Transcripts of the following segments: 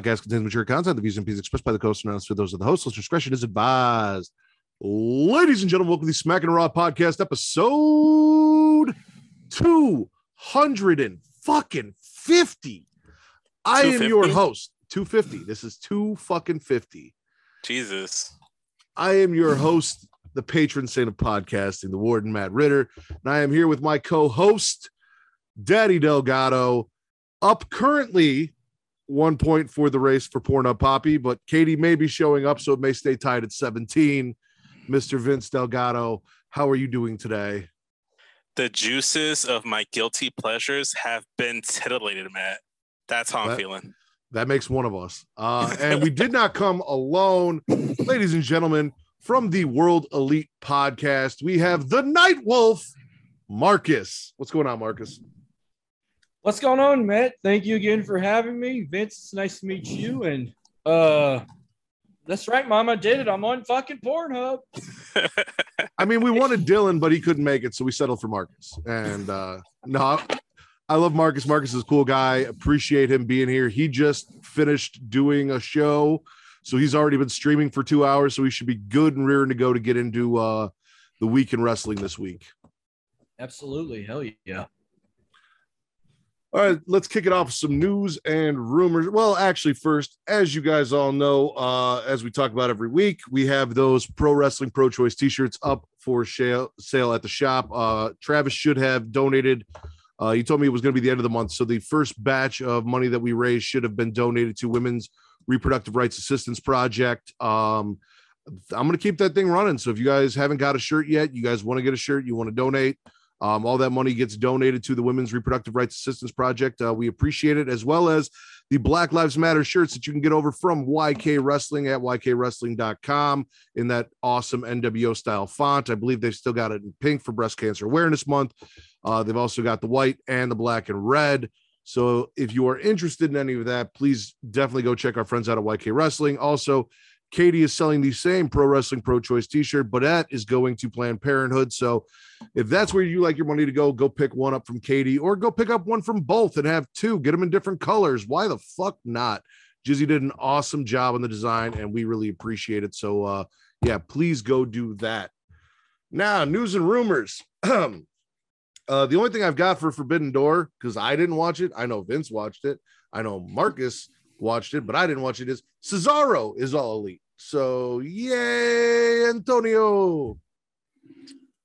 Podcast contains mature content. The views and opinions expressed by the host and announced for those of the host. Listener discretion is advised. Ladies and gentlemen, welcome to the Smack and Raw podcast episode 200 and fucking 50. I am your host. 250. This is 2 fucking 50. Jesus. I am your host, the patron saint of podcasting, the warden Matt Ritter, and I am here with my co-host, Daddy Delgado, up currently one point for the race for Pornhub Poppy, but Katie may be showing up, so it may stay tied at 17. Mr. Vince Delgado, how are you doing today? The juices of my guilty pleasures have been titillated, Matt. That's how I'm feeling. That makes one of us. Uh, and we did not come alone, ladies and gentlemen, from the World Elite podcast. We have the Night Wolf, Marcus. What's going on, Marcus? What's going on, Matt? Thank you again for having me. Vince, it's nice to meet you. And uh that's right, Mom. I did it. I'm on fucking Pornhub. I mean, we wanted Dylan, but he couldn't make it, so we settled for Marcus. And uh no, I love Marcus. Marcus is a cool guy. Appreciate him being here. He just finished doing a show, so he's already been streaming for two hours, so he should be good and rearing to go to get into uh the week in wrestling this week. Absolutely. Hell yeah. All right, let's kick it off with some news and rumors. Well, actually, first, as you guys all know, uh, as we talk about every week, we have those pro wrestling pro choice t-shirts up for sale, at the shop. Uh, Travis should have donated. Uh, he told me it was going to be the end of the month. So the first batch of money that we raised should have been donated to Women's Reproductive Rights Assistance Project. Um, I'm going to keep that thing running. So if you guys haven't got a shirt yet, you guys want to get a shirt, you want to donate, um, all that money gets donated to the Women's Reproductive Rights Assistance Project. Uh, we appreciate it, as well as the Black Lives Matter shirts that you can get over from YK Wrestling at YKWrestling.com in that awesome NWO style font. I believe they've still got it in pink for Breast Cancer Awareness Month. Uh, they've also got the white and the black and red. So if you are interested in any of that, please definitely go check our friends out at YK Wrestling. Also, Katie is selling the same pro wrestling pro choice t-shirt, but that is going to Planned Parenthood. So if that's where you like your money to go, go pick one up from Katie or go pick up one from both and have two. Get them in different colors. Why the fuck not? Jizzy did an awesome job on the design and we really appreciate it. So uh yeah, please go do that. Now, news and rumors. uh the only thing I've got for Forbidden Door, because I didn't watch it. I know Vince watched it. I know Marcus watched it, but I didn't watch it. Is Cesaro is all elite. So yay, Antonio.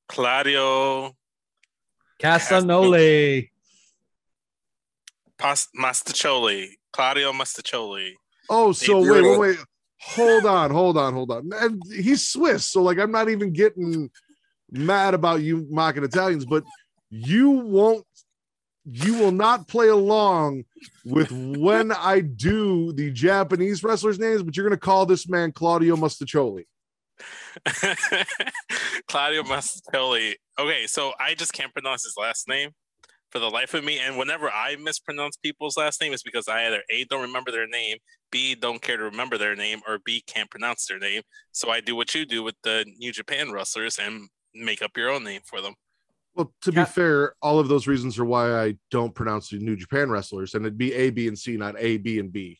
Claudio Casanole. Pas- Mastacholi. Claudio Mastacholi. Oh, so do wait, wait, wait. Hold on, hold on, hold on. And he's Swiss, so like I'm not even getting mad about you mocking Italians, but you won't you will not play along with when I do the Japanese wrestlers' names, but you're gonna call this man Claudio Mustacholi. Claudio Mastacholi. Okay, so I just can't pronounce his last name for the life of me. And whenever I mispronounce people's last name, it's because I either A, don't remember their name, B, don't care to remember their name, or B, can't pronounce their name. So I do what you do with the New Japan wrestlers and make up your own name for them. Well, to be fair, all of those reasons are why I don't pronounce the New Japan wrestlers, and it'd be A, B, and C, not A, B, and B.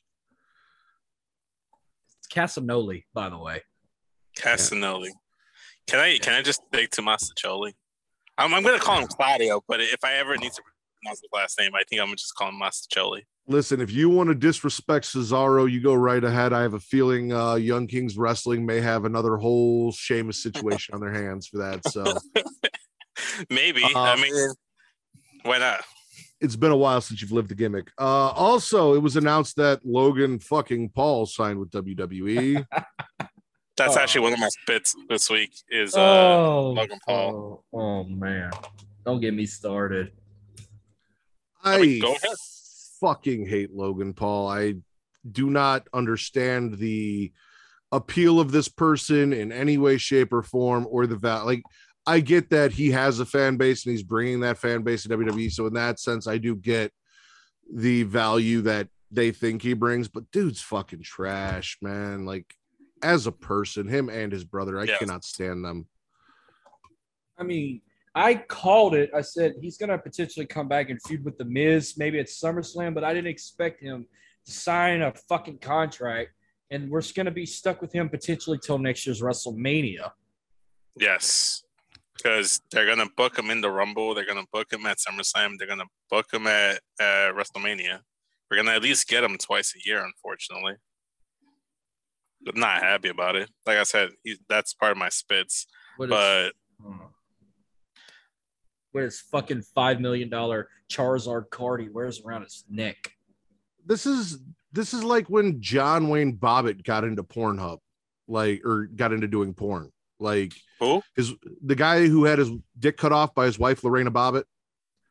It's Castagnoli, by the way. Casanelli. Can I can I just stick to Mastacholi? I'm, I'm gonna call him Claudio, but if I ever need to pronounce his last name, I think I'm gonna just call him Mastacholi. Listen, if you want to disrespect Cesaro, you go right ahead. I have a feeling uh, Young Kings Wrestling may have another whole Sheamus situation on their hands for that. So Maybe. Uh, I mean, why not? It's been a while since you've lived the gimmick. Uh, also, it was announced that Logan fucking Paul signed with. WWE. That's Oh. actually one of my spits this week. Is uh, oh, Logan Paul. Oh, oh, man, don't get me started. I I mean, go ahead. fucking hate Logan Paul. I do not understand the appeal of this person in any way, shape, or form, or the value. Like, I get that he has a fan base and he's bringing that fan base to WWE. So, in that sense, I do get the value that they think he brings. But dude's fucking trash, man. Like, as a person, him and his brother, I Yes. cannot stand them. I mean, I called it. I said he's gonna potentially come back and feud with the Miz, maybe at SummerSlam, but I didn't expect him to sign a fucking contract, and we're gonna be stuck with him potentially till next year's WrestleMania. Yes. Because they're gonna book him in the Rumble. They're gonna book him at SummerSlam. They're gonna book him at uh, WrestleMania. We're gonna at least get him twice a year, unfortunately. I'm not happy about it. Like I said, he, that's part of my spits. What is- But Hmm. What is fucking five million dollar Charizard card he wears around his neck? this is this is like when John Wayne Bobbitt got into Pornhub, like or got into doing porn. Like who? his the guy who had his dick cut off by his wife Lorena Bobbitt.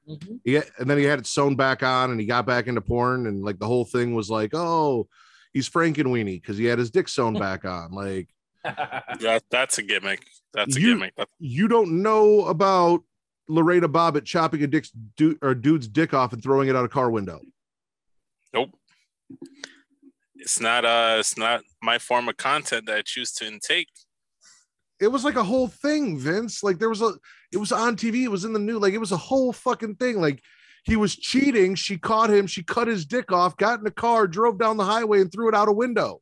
Mhm. Yeah, and then he had it sewn back on, and he got back into porn, and like the whole thing was like, oh, he's Frankenweenie because he had his dick sewn back on. Like That, that's a gimmick. That's a You- gimmick. That's, you don't know about Lorena Bobbitt chopping a dick's du- or dude's dick off and throwing it out a car window. nope. It's not. Uh, it's not my form of content that I choose to intake. It was like a whole thing, Vince. Like there was a, it was on TV, it was in the news, like it was a whole fucking thing. Like he was cheating. She caught him. She cut his dick off, got in a car, drove down the highway, and threw it out a window.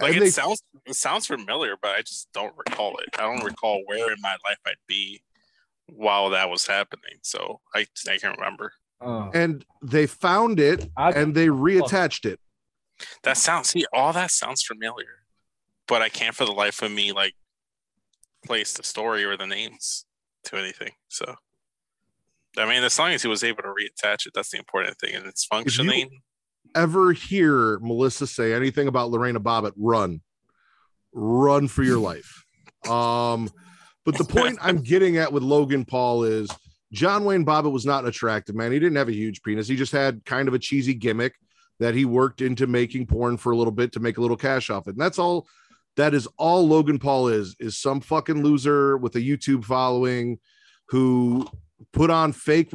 Like And it they- sounds. It sounds familiar, but I just don't recall it. I don't recall where in my life I'd be while that was happening. So I I can't remember. Oh, and they found it I- and they reattached it. That sounds. See, all that sounds familiar, but I can't for the life of me like place the story or the names to anything. So. I mean, as long as he was able to reattach it, that's the important thing, and it's functioning. Ever hear Melissa say anything about Lorena Bobbitt? Run, run for your life. Um, but the point I'm getting at with Logan Paul is John Wayne Bobbitt was not an attractive man. He didn't have a huge penis. He just had kind of a cheesy gimmick that he worked into making porn for a little bit to make a little cash off it. And that's all that is all Logan Paul is is some fucking loser with a YouTube following who put on fake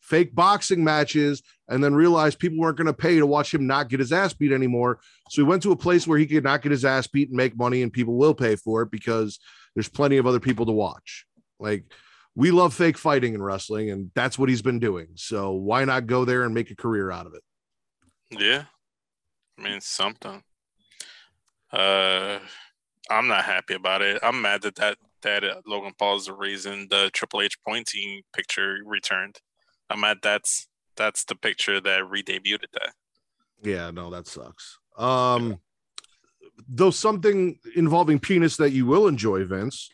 fake boxing matches and then realized people weren't going to pay to watch him not get his ass beat anymore. So he went to a place where he could not get his ass beat and make money and people will pay for it because there's plenty of other people to watch. Like we love fake fighting and wrestling and that's what he's been doing. So why not go there and make a career out of it? Yeah. I mean, something. Uh, I'm not happy about it. I'm mad that that, that Logan Paul is the reason the Triple H pointing picture returned. I'm mad that's that's the picture that re-debuted that. Yeah, no, that sucks. Um, though something involving penis that you will enjoy, Vince.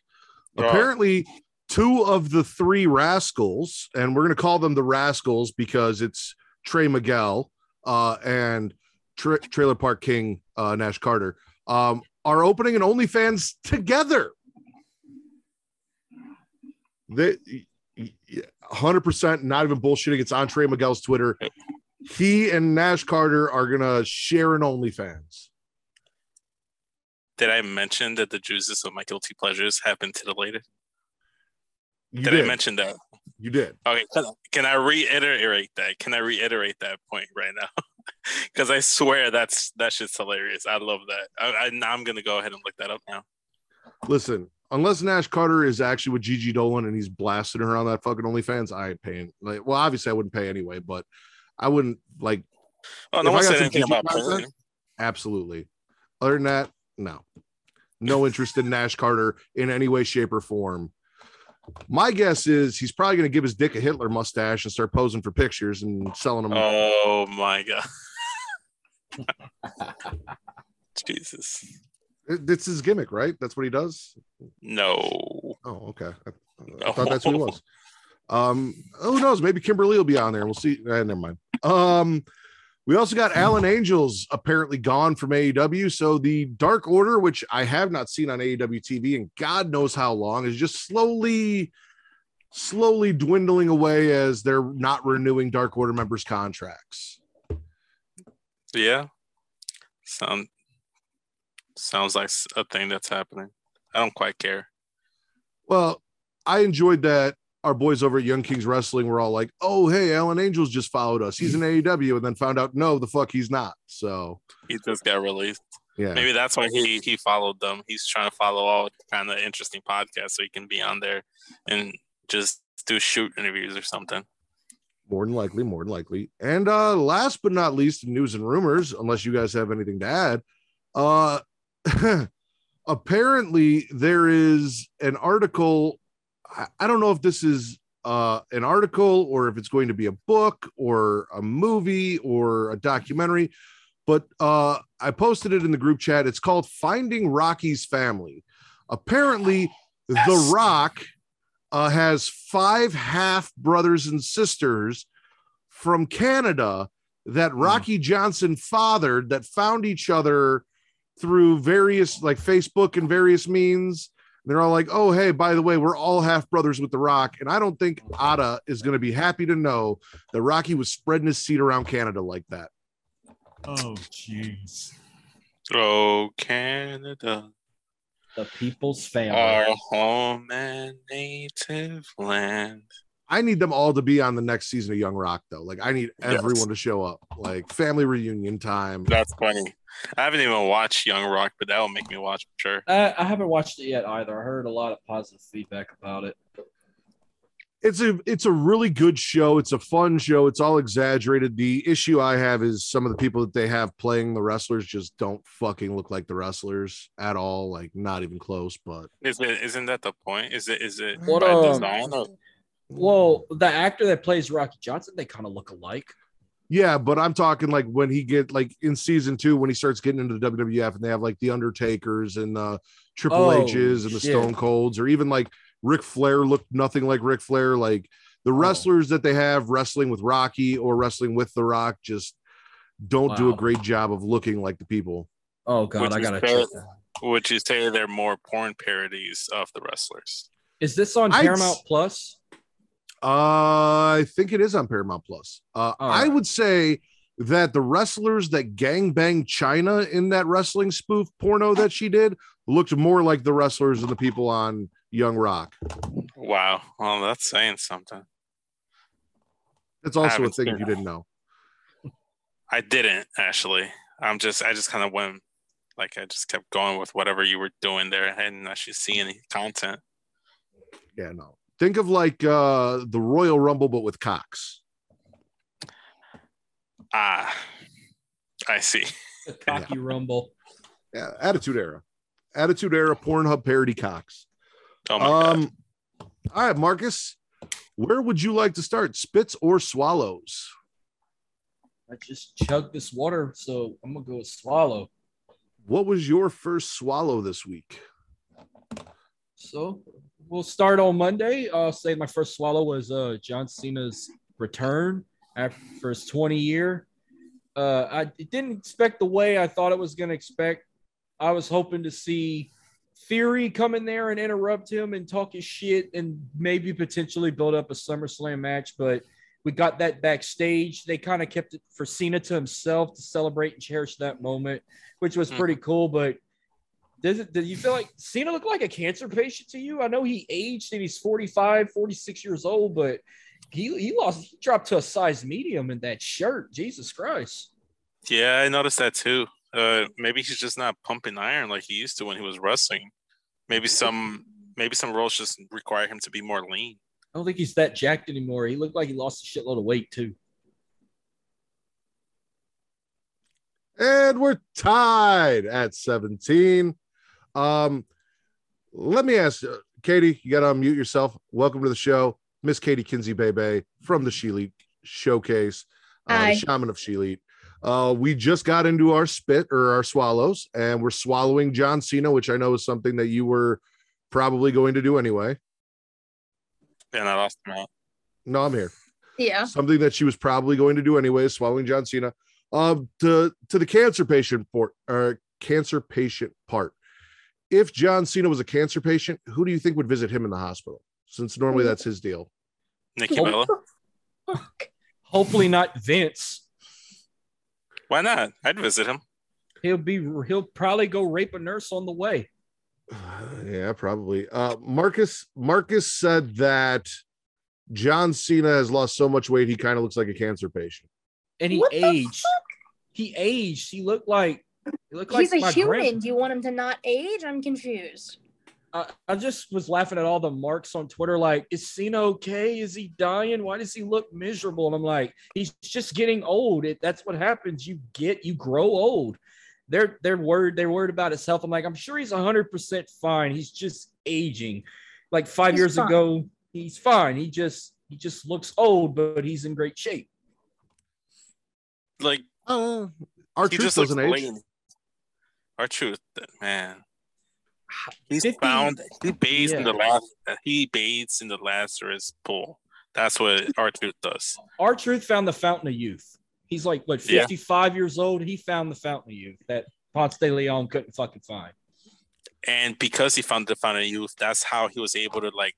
Oh. Apparently, two of the three rascals, and we're going to call them the rascals because it's Trey Miguel uh, and Tra- Trailer Park King uh, Nash Carter, um, are opening an OnlyFans together. They. 100% not even bullshitting. It's on Miguel's Twitter he and Nash Carter are gonna share an OnlyFans. Did I mention that the juices of my guilty pleasures have been titillated? You Did, did. I mention that? you did. Okay, can I reiterate that? Can I reiterate that point right now? Because I swear that's that shit's hilarious. I love that. I, I, now I'm gonna go ahead and look that up now. Listen, unless Nash Carter is actually with Gigi Dolan and he's blasting her on that fucking OnlyFans, I ain't paying. Like, well, obviously I wouldn't pay anyway, but I wouldn't like Oh, no I one got said anything Gigi about content- absolutely. Other than that, no, no interest in Nash Carter in any way, shape, or form. My guess is he's probably going to give his dick a Hitler mustache and start posing for pictures and selling them. Oh my god. Jesus. It- It's his gimmick, right? That's what he does. No. Oh, okay. I, I No. thought that's who he was. Um, who knows? Maybe Kimberly will be on there. We'll see. Eh, never mind. Um, we also got Alan Angels apparently gone from AEW. So the Dark Order, which I have not seen on AEW TV and God knows how long, is just slowly, slowly dwindling away as they're not renewing Dark Order members' contracts. Yeah. Sound sounds like a thing that's happening. I don't quite care. Well, I enjoyed that our boys over at Young Kings Wrestling were all like, "Oh, hey, Alan Angels just followed us. He's in AEW," and then found out, no, the fuck, he's not. So He just got released. yeah, Maybe that's why he he followed them. He's trying to follow all kind of interesting podcasts so he can be on there and just do shoot interviews or something. more than likely, more than likely. And uh last but not least, news and rumors, unless you guys have anything to add, uh apparently there is an article. I, don't know if this is uh an article or if it's going to be a book or a movie or a documentary, but uh I posted it in the group chat. It's called Finding Rocky's Family. Apparently, The Rock uh, has five half brothers and sisters from Canada that Rocky Johnson fathered that found each other through various like Facebook and various means. They're all like, oh, hey, by the way, we're all half brothers with The Rock. And I don't think Ada is going to be happy to know that Rocky was spreading his seed around Canada like that. Oh, jeez. Oh, Canada, The people's family. our home and native land. I need them all to be on the next season of Young Rock, though. Like, I need Yes. everyone to show up, like family reunion time. That's funny. I haven't even watched Young Rock, but that will make me watch for sure. Uh, I haven't watched it yet either. I heard a lot of positive feedback about it. it's a it's a really good show. It's a fun show. It's all exaggerated. The issue I have is some of the people that they have playing the wrestlers just don't fucking look like the wrestlers at all. Like not even close. But Is it, isn't that the point? Is it is it What, by um, design? Or, Well, the actor that plays Rocky Johnson, they kind of look alike. yeah, but I'm talking like when he get like in season two when he starts getting into the WWF and they have like the Undertakers and the Triple Oh, H's and the shit. Stone Colds or even like Ric Flair looked nothing like Ric Flair. Like the Oh. wrestlers that they have wrestling with Rocky or wrestling with The Rock just don't do a great job of looking like the people. Oh God, Which I gotta fair. check that. would you say they're more porn parodies of the wrestlers? Is this on I'd Paramount s- Plus? Uh, I think it is on Paramount Plus. Uh, All I would say that the wrestlers that gangbang China in that wrestling spoof porno that she did looked more like the wrestlers and the people on Young Rock. Wow. Well, that's saying something. That's also a thing if you didn't know. I didn't actually. I'm just I just kind of went like I just kept going with whatever you were doing there. I hadn't actually seen any content. Yeah, no. Think of like uh the Royal Rumble, but with Cox. Ah, I see. The Cocky Rumble. Yeah, Attitude Era. Attitude Era Pornhub parody Cox. Oh my god. Um, all right, Marcus. Where would you like to start? Spits or swallows? I just chugged this water, so I'm gonna go with swallow. What was your first swallow this week? So we'll start on Monday. I'll say my first swallow was uh John Cena's return after his 20 year. Uh, I didn't expect the way I thought it was going to expect. I was hoping to see Theory come in there and interrupt him and talk his shit and maybe potentially build up a SummerSlam match, but we got that backstage. They kind of kept it for Cena to himself to celebrate and cherish that moment, which was Hmm. pretty cool. But does it, do you feel like Cena look like a cancer patient to you? I know he aged and he's 45, 46 years old, but he, he lost, he dropped to a size medium in that shirt. Jesus Christ. Yeah, I noticed that too. Uh, maybe he's just not pumping iron like he used to when he was wrestling. Maybe some maybe some roles just require him to be more lean. I don't think he's that jacked anymore. He looked like he lost a shitload of weight too. And we're tied at 17. Um, let me ask uh, Katie, you got to unmute yourself. Welcome to the show, Miss Katie Kinsey Bebe from the She Elite Showcase, uh, the Shaman of She Elite. Uh, we just got into our spit or our swallows, and we're swallowing John Cena, which I know is something that you were probably going to do anyway. And I lost him out. No, I'm here. Yeah. Something that she was probably going to do anyway, swallowing John Cena. Um, to to the cancer patient part, or cancer patient part. If John Cena was a cancer patient, who do you think would visit him in the hospital? Since normally that's his deal. Nikki. Bella. Hopefully not Vince. Why not? I'd visit him. He'll be he'll probably go rape a nurse on the way. yeah, probably. Uh, Marcus Marcus said that John Cena has lost so much weight he kind of looks like a cancer patient. And he What aged. He aged. He looked like he looked like He's a my human. grand- Do you want him to not age? I'm confused. I, I just was laughing at all the marks on Twitter. Like, is Cena okay? Is he dying? Why does he look miserable? And I'm like, he's just getting old. It, that's what happens. You get, you grow old. They're they're worried. They're worried about his health. I'm like, I'm sure he's 100 percent fine. He's just aging. Like five He's years fine. ago, he's fine. He just he just looks old, but he's in great shape. Like Uh, our he truth doesn't age. R-Truth, man. He's 50 found. He bathes in the last. Uh, he bathes in the Lazarus pool. That's what R-Truth does. R-Truth found the fountain of youth. He's like what Yeah. 55 years old. He found the fountain of youth that Ponce de Leon couldn't fucking find. And because he found the fountain of youth, that's how he was able to like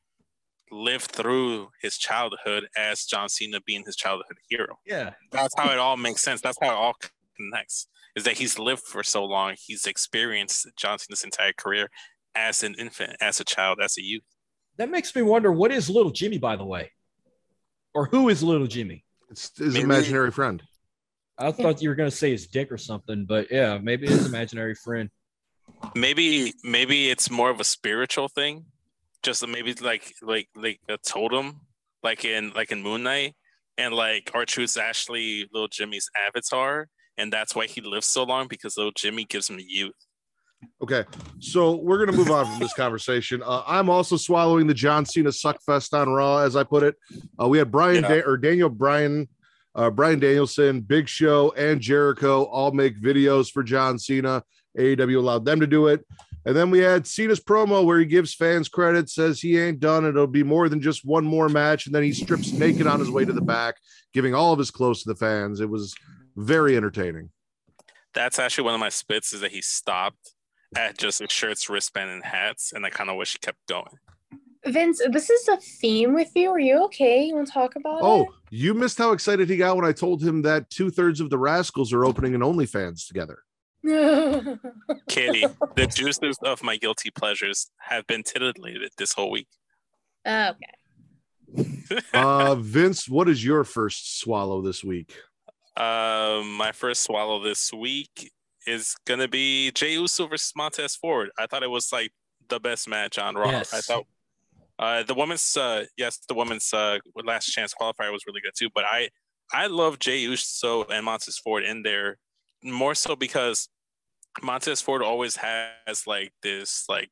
live through his childhood as John Cena being his childhood hero. Yeah. That's how it all makes sense. That's how it all connects. Is that he's lived for so long. He's experienced John Cena's entire career as an infant, as a child, as a youth. That makes me wonder what is little Jimmy, by the way? Or who is little Jimmy? It's his Maybe- imaginary friend. I thought you were gonna say his dick or something, but yeah, maybe his imaginary friend. maybe maybe it's more of a spiritual thing just maybe like like like a totem like in like in moon knight and like R-Truth's actually little jimmy's avatar and that's why he lives so long because little jimmy gives him the youth Okay, so we're gonna move on from this conversation. Uh, I'm also swallowing the John Cena suckfest on Raw, as I put it. Uh, we had Brian Yeah. da- or Daniel Bryan, uh, Brian Danielson, Big Show, and Jericho all make videos for John Cena. AEW allowed them to do it, and then we had Cena's promo where he gives fans credit, says he ain't done. It'll be more than just one more match, and then he strips naked on his way to the back, giving all of his clothes to the fans. It was very entertaining. that's actually one of my spits is that he stopped at just shirts wristband and hats and i kind of wish he kept going Vince, this is a theme with you. Are you okay? You want to talk about it? Oh, you missed how excited he got when I told him that two thirds of the Rascals are opening an OnlyFans together. it? kitty the juices of my guilty pleasures have been titillated this whole week okay. Uh, Vince, what is your first swallow this week? Um, my first swallow this week is gonna be Jey Uso versus Montez Ford. I thought it was like the best match on Raw. Yes. I thought uh, the women's uh, yes, the women's uh, last chance qualifier was really good too. But I I love Jey Uso and Montez Ford in there more so because Montez Ford always has like this like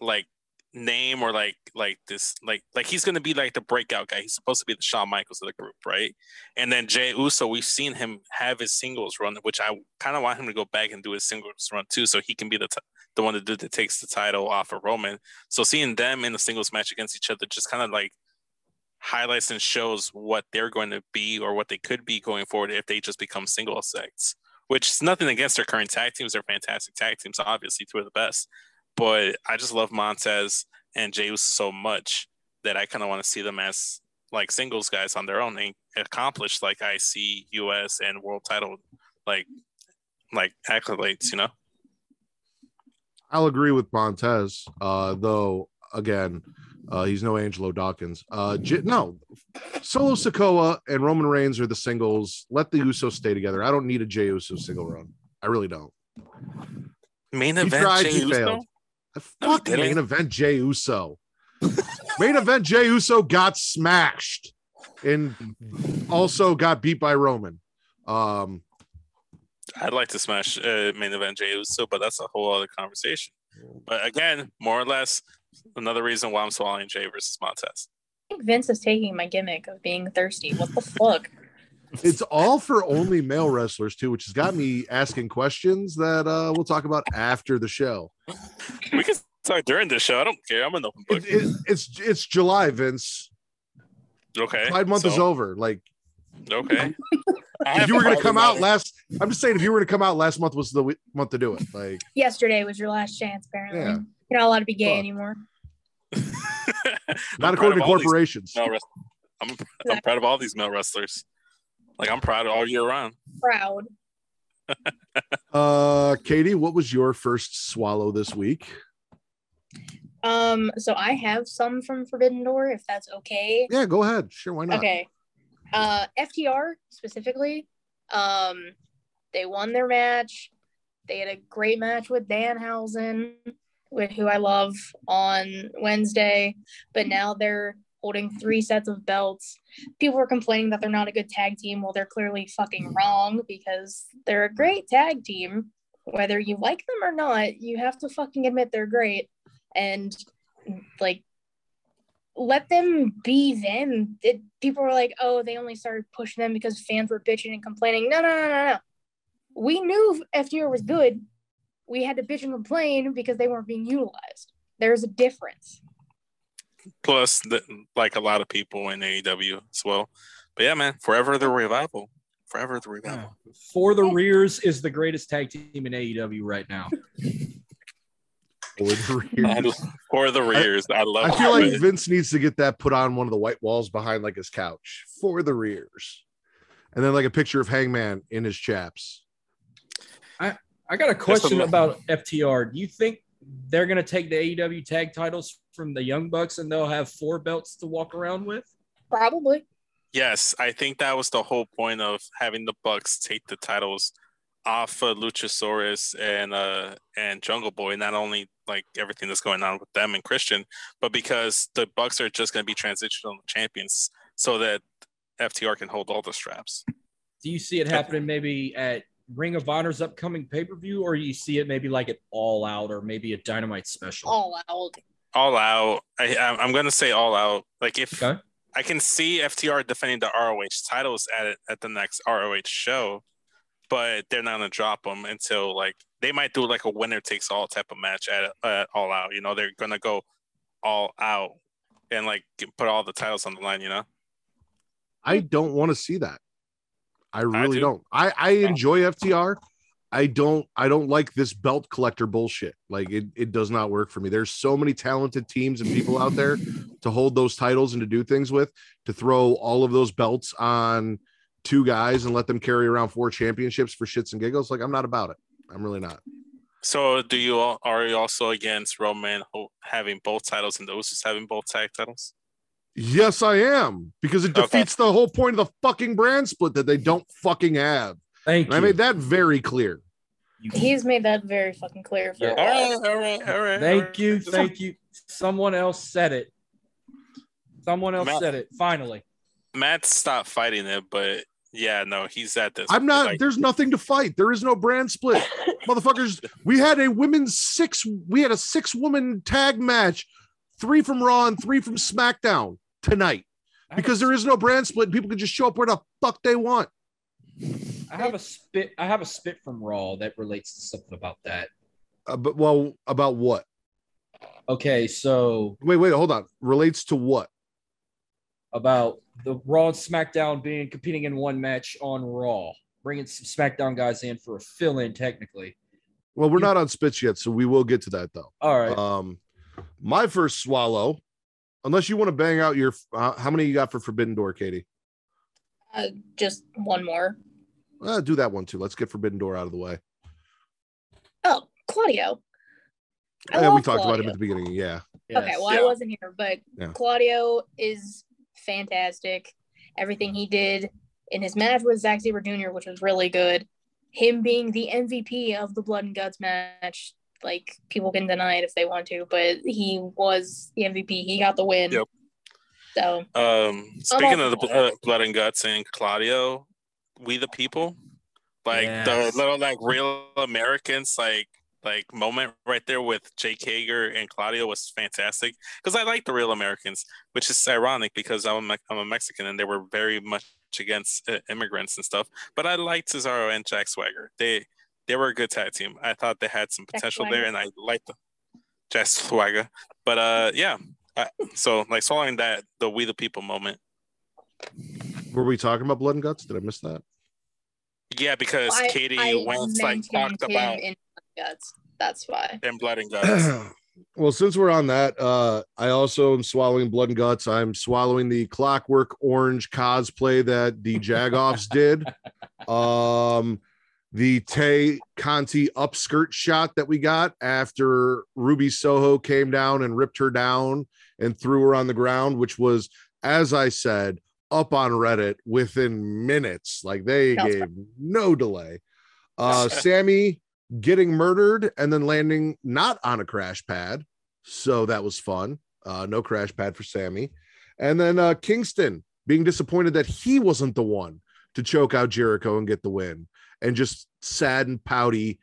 like name or like like this like like he's gonna be like the breakout guy. He's supposed to be the Shawn Michaels of the group, right? And then Jey Uso, we've seen him have his singles run, which I kind of want him to go back and do his singles run too, so he can be the t- the one that, that takes the title off of Roman. So seeing them in the singles match against each other just kind of like highlights and shows what they're going to be or what they could be going forward if they just become single sects. Which is nothing against their current tag teams; they're fantastic tag teams, obviously two of the best. But I just love Montez and Jey Uso so much that I kind of want to see them as like singles guys on their own and accomplish like IC, US, and world title like like accolades, you know. I'll agree with Montez, uh, though. Again, uh, he's no Angelo Dawkins. Uh, J- no, Solo Sikoa and Roman Reigns are the singles. Let the Usos stay together. I don't need a Jey Uso single run. I really don't. Main He event tried, Jey he Uso? failed. No, he Fuck didn't. main event Jey Uso. main event Jey Uso got smashed and also got beat by Roman. Um, I'd like to smash uh, main event Jey Uso, but that's a whole other conversation. But again, more or less, another reason why I'm swallowing Jey versus Montez. I think Vince is taking my gimmick of being thirsty. What the fuck? It's all for only male wrestlers too, which has got me asking questions that uh, we'll talk about after the show. We can talk during the show. I don't care. I'm in the book. It, it, it's it's July, Vince. okay. Pride month is over. Like Okay. If you were going to come month. out last, I'm just saying if you were to come out last month was the wi- month to do it. Like Yesterday was your last chance, apparently. Yeah. You're not allowed to be gay Fuck. anymore. I'm not according to all corporations. male I'm, I'm proud of all these male wrestlers. Like I'm proud all year round. Proud. Uh, Katie, what was your first swallow this week? Um, so I have some from Forbidden Door, if that's okay. Yeah, go ahead. Sure, why not? Okay. Uh FTR specifically. Um they won their match. They had a great match with Danhausen, with who I love on Wednesday, but now they're holding three sets of belts. People were complaining that they're not a good tag team. Well, they're clearly fucking wrong because they're a great tag team. Whether you like them or not, you have to fucking admit they're great. And like let them be them. It, people were like, oh, they only started pushing them because fans were bitching and complaining. No, no, no, no, no. We knew FTR was good. We had to bitch and complain because they weren't being utilized. There's a difference. Plus, the, like a lot of people in AEW as well. But yeah, man, forever the revival. Forever the revival. For the Rears is the greatest tag team in AEW right now. Or the rears. For the rears, I, love. I feel like it. Vince needs to get that put on one of the white walls behind like his couch for the rears. And then like a picture of Hangman in his chaps. I I got a question lo- about FTR. Do you think they're going to take the AEW tag titles from the Young Bucks and they'll have four belts to walk around with? Probably. Yes, I think that was the whole point of having the Bucks take the titles off of Luchasaurus and uh and Jungle Boy. Not only like everything that's going on with them and Christian, but because the Bucks are just going to be transitional champions, so that FTR can hold all the straps. Do you see it happening maybe at Ring of Honor's upcoming pay per view, or you see it maybe like an All Out or maybe a Dynamite special? All out. All out. I I'm- I'm going to say all out. Like if Okay. I can see FTR defending the ROH titles at at the next ROH show, but they're not gonna drop them until like they might do like a winner takes all type of match at, at All Out. You know, they're gonna go all out and like put all the titles on the line. You know, I don't want to see that. I really do. don't. I I enjoy FTR. I don't I don't like this belt collector bullshit. Like it it does not work for me. There's so many talented teams and people out there to hold those titles and to do things with, to throw all of those belts on two guys and let them carry around four championships for shits and giggles. Like I'm not about it. I'm really not. so do you all are you also against Roman having both titles and the Usos having both tag titles? Yes, I am because it Okay. defeats the whole point of the fucking brand split that they don't fucking have. Thank And you. I made that very clear. He's made that very fucking clear for Yeah. a All while. right, all right, right. all Thank right. you. Thank you. Someone else said it. Someone else Matt- said it. Finally. Matt stopped fighting it, but yeah, no, he's at this. I'm not. like, there's nothing to fight. There is no brand split, motherfuckers. We had a women's six. We had a six woman tag match, three from Raw and three from SmackDown tonight because there is no brand split. People can just show up where the fuck they want. I have a spit. I have a spit from Raw that relates to something about that. Uh, but well, about what? Okay, so Wait, wait, hold on. Relates to what? about the Raw and SmackDown being competing in one match on Raw, bringing some SmackDown guys in for a fill-in, technically. Well, we're not on spits yet, so we will get to that though. All right. Um, my first swallow, unless you want to bang out your, uh, how many you got for Forbidden Door, Katie? Uh, just one more. Uh, do that one too. Let's get Forbidden Door out of the way. Oh, Claudio. I Yeah, we love talked about him at the beginning. Yeah. Okay, Yes. well, I wasn't here, but Yeah. Claudio is fantastic. Everything he did in his match with Zack Sabre Jr., which was really good. Him being the MVP of the Blood and Guts match, like people can deny it if they want to, but he was the MVP. He got the win. Yep. So Um, speaking of the bl- uh, blood and guts and Claudio, we the people, like Yes. the little like real Americans, like like moment right there with Jake Hager and Claudio was fantastic because I like the real Americans, which is ironic because I'm a, Me- I'm a Mexican and they were very much against uh, immigrants and stuff. But I liked Cesaro and Jack Swagger. They they were a good tag team. I thought they had some potential there, and I liked the Jack Swagger. But uh, yeah. I, so like following that, the We the People moment. Were we talking about blood and guts? Did I miss that? Yeah, because I- Katie I Wentz like talked him about in guts. That's why. in blood and guts. well, since we're on that, uh, I also am swallowing blood and guts. I'm swallowing the clockwork orange cosplay that the Jagoffs did. Um, the Tay Conti upskirt shot that we got after Ruby Soho came down and ripped her down and threw her on the ground, which was, as I said, up on Reddit within minutes. Like they gave no delay. Uh, Sammy getting murdered and then landing not on a crash pad. So that was fun. Uh, no crash pad for Sammy. And then uh, Kingston being disappointed that he wasn't the one to choke out Jericho and get the win and just sad and pouty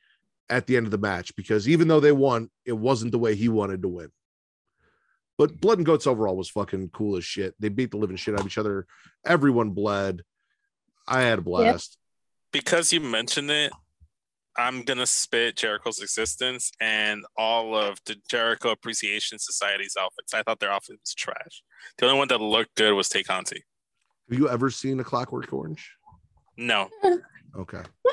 at the end of the match because even though they won, it wasn't the way he wanted to win. But Blood and Guts overall was fucking cool as shit. They beat the living shit out of each other. Everyone bled. I had a blast. because you mentioned it, I'm gonna spit Jericho's existence and all of the Jericho Appreciation Society's outfits. I thought their outfit was trash. The only one that looked good was Tay Conti. Have you ever seen a Clockwork Orange? No, Okay.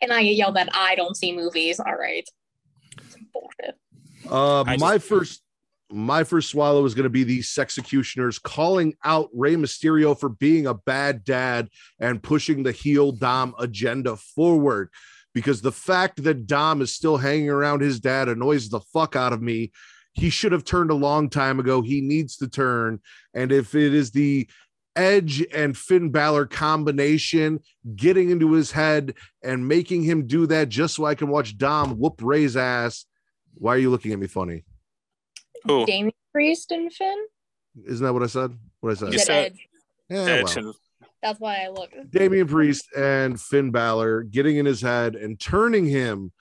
And I get yelled at. I don't see movies. All right. Bullshit. Uh, my just- first, my first swallow is going to be the executioners calling out Rey Mysterio for being a bad dad and pushing the heel Dom agenda forward. Because the fact that Dom is still hanging around his dad annoys the fuck out of me. He should have turned a long time ago. He needs to turn. And if it is the Edge and Finn Balor combination getting into his head and making him do that just so I can watch Dom whoop Rey's ass, why are you looking at me funny? who? Damian Priest and Finn. Isn't that what I said? What I said? You Said said- Edge. Yeah, Edge well. and- That's why I look. Damian Priest and Finn Balor getting in his head and turning him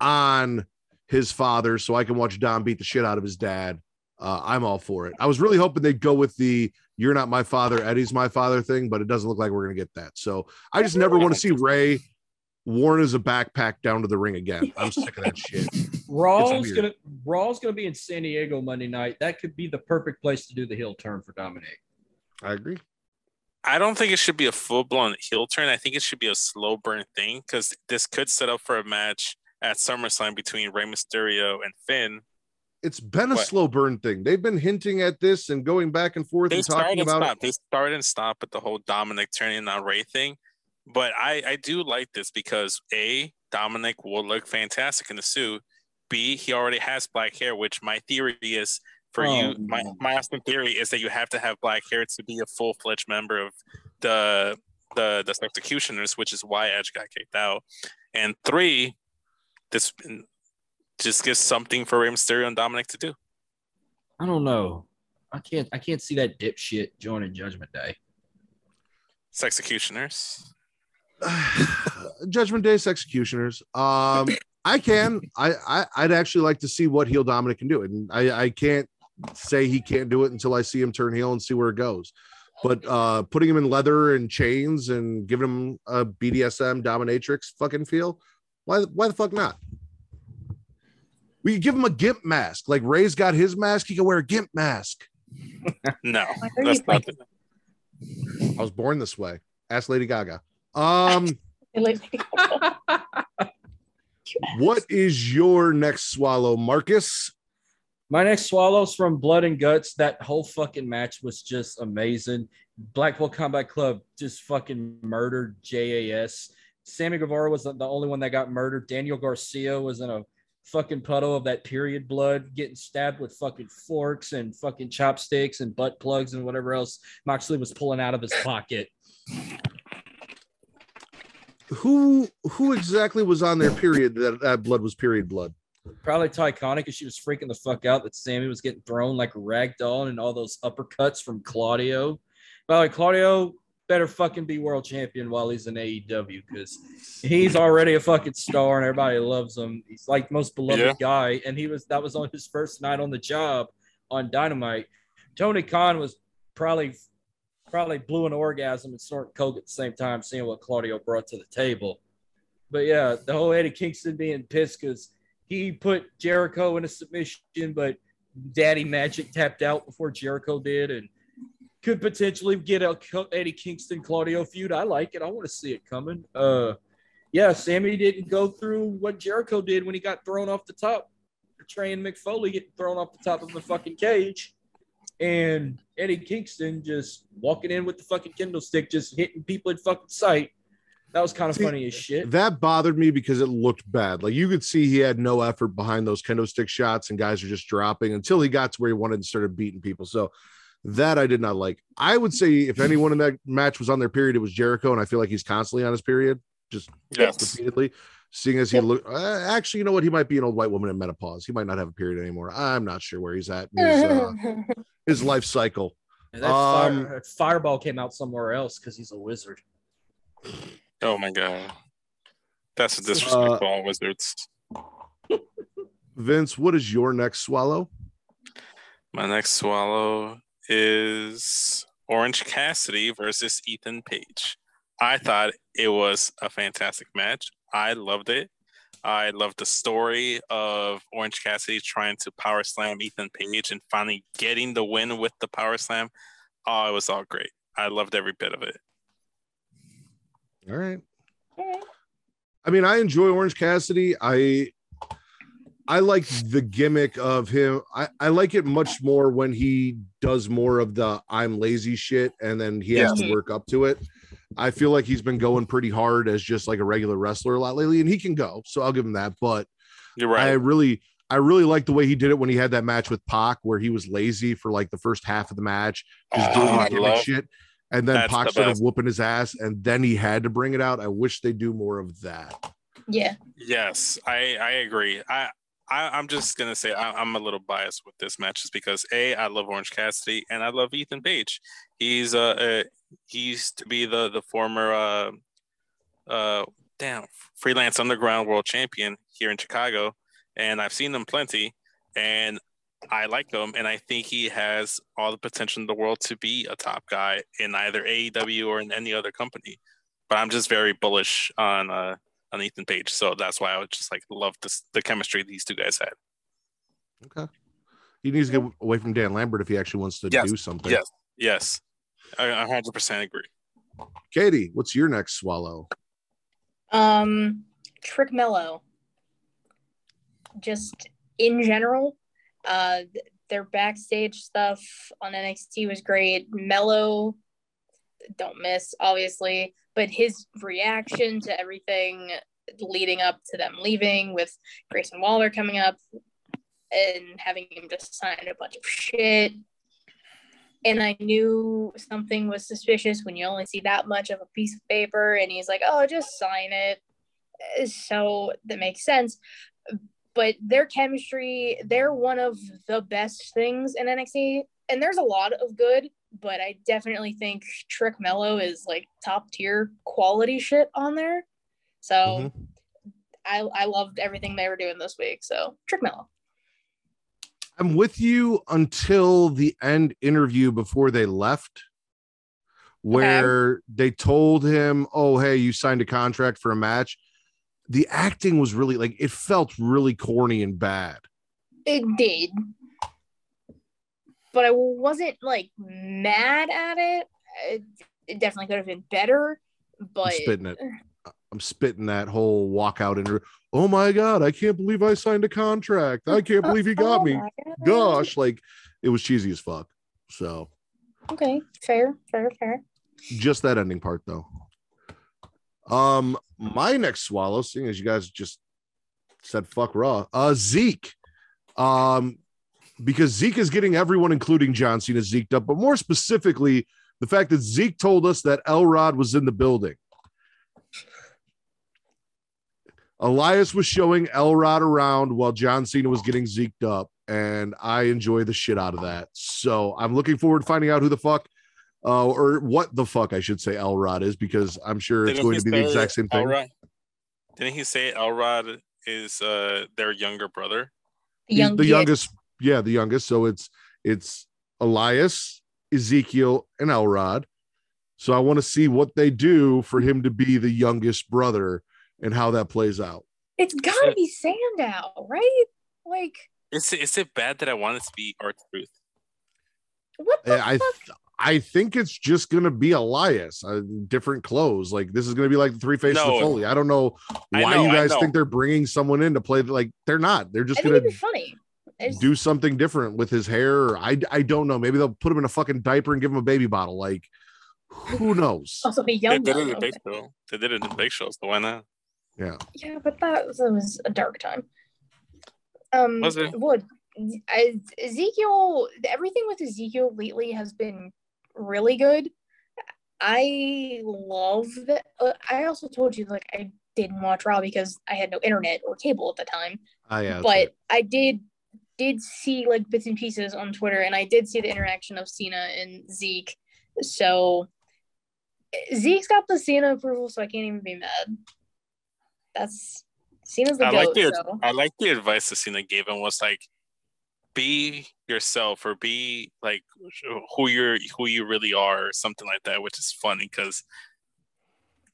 on his father so I can watch Dom beat the shit out of his dad. Uh, I'm all for it. I was really hoping they'd go with the "You're not my father, Eddie's my father" thing, but it doesn't look like we're gonna get that. So I just never want to see Rey worn as a backpack down to the ring again. I'm sick of that shit. Raw's gonna Raw's gonna be in San Diego Monday night. That could be the perfect place to do the heel turn for Dominic. I agree. I don't think it should be a full blown heel turn. I think it should be a slow burn thing because this could set up for a match at SummerSlam between Rey Mysterio and Finn. It's been a What? slow burn thing. They've been hinting at this and going back and forth They and start talking and about it. stop. They start and stop with the whole Dominic turning on Rey thing. But I, I do like this because A, Dominic will look fantastic in the suit. B, he already has black hair, which my theory is for Oh, you. My, my Aspen theory is that you have to have black hair to be a full fledged member of the the the executioners, which is why Edge got kicked out. And three, this just gives something for Rey Mysterio and Dominic to do. I don't know. I can't I can't see that dipshit joining Judgment Day. It's executioners. Judgment Day's executioners. Um, I can. I, I I'd actually like to see what heel Dominic can do, and I I can't say he can't do it until I see him turn heel and see where it goes. But uh, putting him in leather and chains and giving him a BDSM dominatrix fucking feel, why why the fuck not? We could give him a gimp mask, like Rey's got his mask. He can wear a gimp mask. No, that's not. like- the- I was born this way. Ask Lady Gaga. Um. What is your next swallow, Marcus? My next swallows from Blood and Guts. That whole fucking match was just amazing. Blackpool Combat Club just fucking murdered JAS. Sammy Guevara was the only one that got murdered. Daniel Garcia was in a fucking puddle of that period blood, getting stabbed with fucking forks and fucking chopsticks and butt plugs and whatever else Moxley was pulling out of his pocket. Who who exactly was on their period that that blood was period blood? Probably Tay Conti because she was freaking the fuck out that Sammy was getting thrown like a rag doll and all those uppercuts from Claudio. By the way, Claudio better fucking be world champion while he's in AEW because he's already a fucking star and everybody loves him. He's like most beloved Yeah. guy, and he was that was on his first night on the job on Dynamite. Tony Khan was probably probably blew an orgasm and snorting coke at the same time, seeing what Claudio brought to the table. But yeah, the whole Eddie Kingston being pissed because he put Jericho in a submission, but Daddy Magic tapped out before Jericho did, and could potentially get a Eddie Kingston Claudio feud. I like it. I want to see it coming. Uh, yeah, Sammy didn't go through what Jericho did when he got thrown off the top. Portraying Mick Foley getting thrown off the top of the fucking cage, and Eddie Kingston just walking in with the fucking kendo stick, just hitting people in fucking sight. That was kind of See, funny as shit. That bothered me because it looked bad. Like you could see he had no effort behind those kendo stick shots, and guys are just dropping until he got to where he wanted and started beating people. So that I did not like. I would say if anyone in that match was on their period, it was Jericho, and I feel like he's constantly on his period, just Yes. repeatedly. Seeing as he Yep. look, uh, actually, you know what? He might be an old white woman in menopause. He might not have a period anymore. I'm not sure where he's at his, uh, his life cycle. And that, Um, fire, fireball came out somewhere else because he's a wizard. Oh my god. That's a Uh, disrespectful on Wizards. Vince, what is your next swallow? My next swallow is Orange Cassidy versus Ethan Page. I thought it was a fantastic match. I loved it. I loved the story of Orange Cassidy trying to power slam Ethan Page and finally getting the win with the power slam. Oh, it was all great. I loved every bit of it. All right. I mean, I enjoy Orange Cassidy. I I like the gimmick of him. I, I like it much more when he does more of the I'm lazy shit and then he has to work up to it. I feel like he's been going pretty hard as just like a regular wrestler a lot lately, and he can go. So I'll give him that. But You're right. I really I really like the way he did it when he had that match with Pac, where he was lazy for like the first half of the match, just Oh, doing I gimmick shit. And then That's Pac the started best. whooping his ass, and then he had to bring it out. I wish they do more of that. yeah. Yes, I I agree. I, I I'm just gonna say I, I'm a little biased with this match just because a I love Orange Cassidy and I love Ethan Page. He's uh, uh he used to be the the former uh uh damn freelance underground world champion here in Chicago, and I've seen him plenty, and I like him, and I think he has all the potential in the world to be a top guy in either AEW or in any other company. But I'm just very bullish on uh on Ethan Page. So that's why I would just like love this the chemistry these two guys had. Okay. He needs to get away from Dan Lambert if he actually wants to Yes, do something. yes. Yes. I hundred percent agree. Katie, what's your next swallow? Um, Trick Melo. Just in general, uh, their backstage stuff on NXT was great. Melo, don't miss, obviously, but his reaction to everything leading up to them leaving, with Grayson Waller coming up and having him just sign a bunch of shit. And I knew something was suspicious when you only see that much of a piece of paper, and he's like, "Oh, just sign it." so that makes sense. But their chemistry, they're one of the best things in NXT, and there's a lot of good, but I definitely think Trick Melo is like top tier quality shit on there. So Mhm. I I loved everything they were doing this week. So Trick Melo. I'm with you until the end interview before they left, where they told him, Oh, hey, you signed a contract for a match. The acting was really like it felt really corny and bad. It did. But I wasn't like mad at it. It, it definitely could have been better. But I'm spitting it. I'm spitting that whole walkout interview. Oh my god, I can't believe I signed a contract. I can't believe he got Oh me. Gosh, like it was cheesy as fuck. So Okay, fair, fair, fair. just that ending part though. Um, my next swallow, seeing as you guys just said fuck raw, uh Zeke. Um, because Zeke is getting everyone, including John Cena, zeked up, but more specifically, the fact that Zeke told us that Elrod was in the building. Elias was showing Elrod around while John Cena was getting zeked up, and I enjoy the shit out of that. So I'm looking forward to finding out who the fuck uh, or what the fuck I should say Elrod is because I'm sure it's Didn't going to be the exact same thing. Elrod? Didn't he say Elrod is uh their younger brother? The young the kid. youngest, yeah, the youngest. So it's it's Elias, Ezekiel, and Elrod. So I want to see what they do for him to be the youngest brother and how that plays out. It's gotta be Sandow, right? Like, Is it, is it bad that I want it to be Art Truth? what the I fuck? I think it's just gonna be Elias, uh, different clothes. Like this is gonna be like the three faces No. of Foley. I don't know why know, you guys think they're bringing someone in to play. Like they're not. They're just I gonna it'd be funny. It's- do something different with his hair. Or I I don't know. Maybe they'll put him in a fucking diaper and give him a baby bottle. Like who knows? also a They young did it in one, the big show. They did it in the big show, so why not? Yeah. Yeah, but that was, that was a dark time. Um, Was it? Would I, Ezekiel? Everything with Ezekiel lately has been really good. I love that. Uh, I also told you like I didn't watch Raw because I had no internet or cable at the time. Ah, yeah. but right. I did did see like bits and pieces on Twitter, and I did see the interaction of Cena and Zeke. So Zeke's got the Cena approval, so I can't even be mad. That's Cena's the I goat. like the so. I like the advice that Cena gave him was like, be yourself or be like who you're who you really are or something like that, which is funny because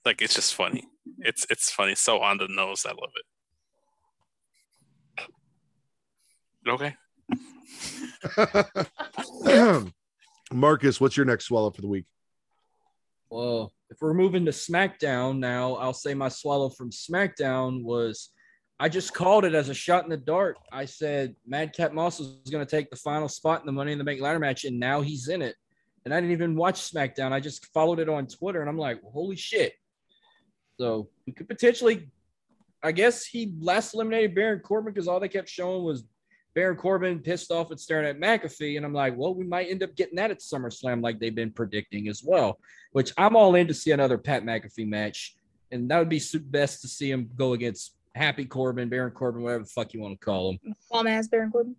like it's just funny. It's it's funny, so on the nose. I love it. Okay. Marcus, what's your next swallow for the week? Well, if we're moving to SmackDown now, I'll say my swallow from SmackDown was I just called it as a shot in the dark. I said Madcap Moss was going to take the final spot in the Money in the Bank ladder match, and now he's in it. And I didn't even watch SmackDown. I just followed it on Twitter, and I'm like, holy shit. So we could potentially, I guess he last eliminated Baron Corbin because all they kept showing was Baron Corbin pissed off and staring at McAfee. And I'm like, well, we might end up getting that at SummerSlam like they've been predicting as well which I'm all in to see another Pat McAfee match. And that would be best to see him go against Happy Corbin, Baron Corbin, whatever the fuck you want to call him. Bomb ass Baron Corbin.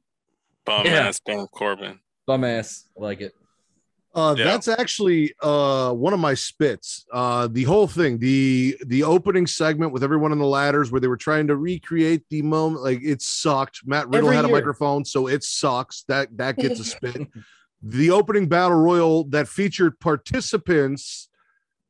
Bum Yeah. ass Baron Corbin. Bum ass. I like it. Uh, Yeah. That's actually uh, one of my spits. Uh, the whole thing, the the opening segment with everyone on the ladders, where they were trying to recreate the moment, like it sucked. Matt Riddle Every had a microphone, so it sucks. That that gets a spit. the opening battle royal that featured participants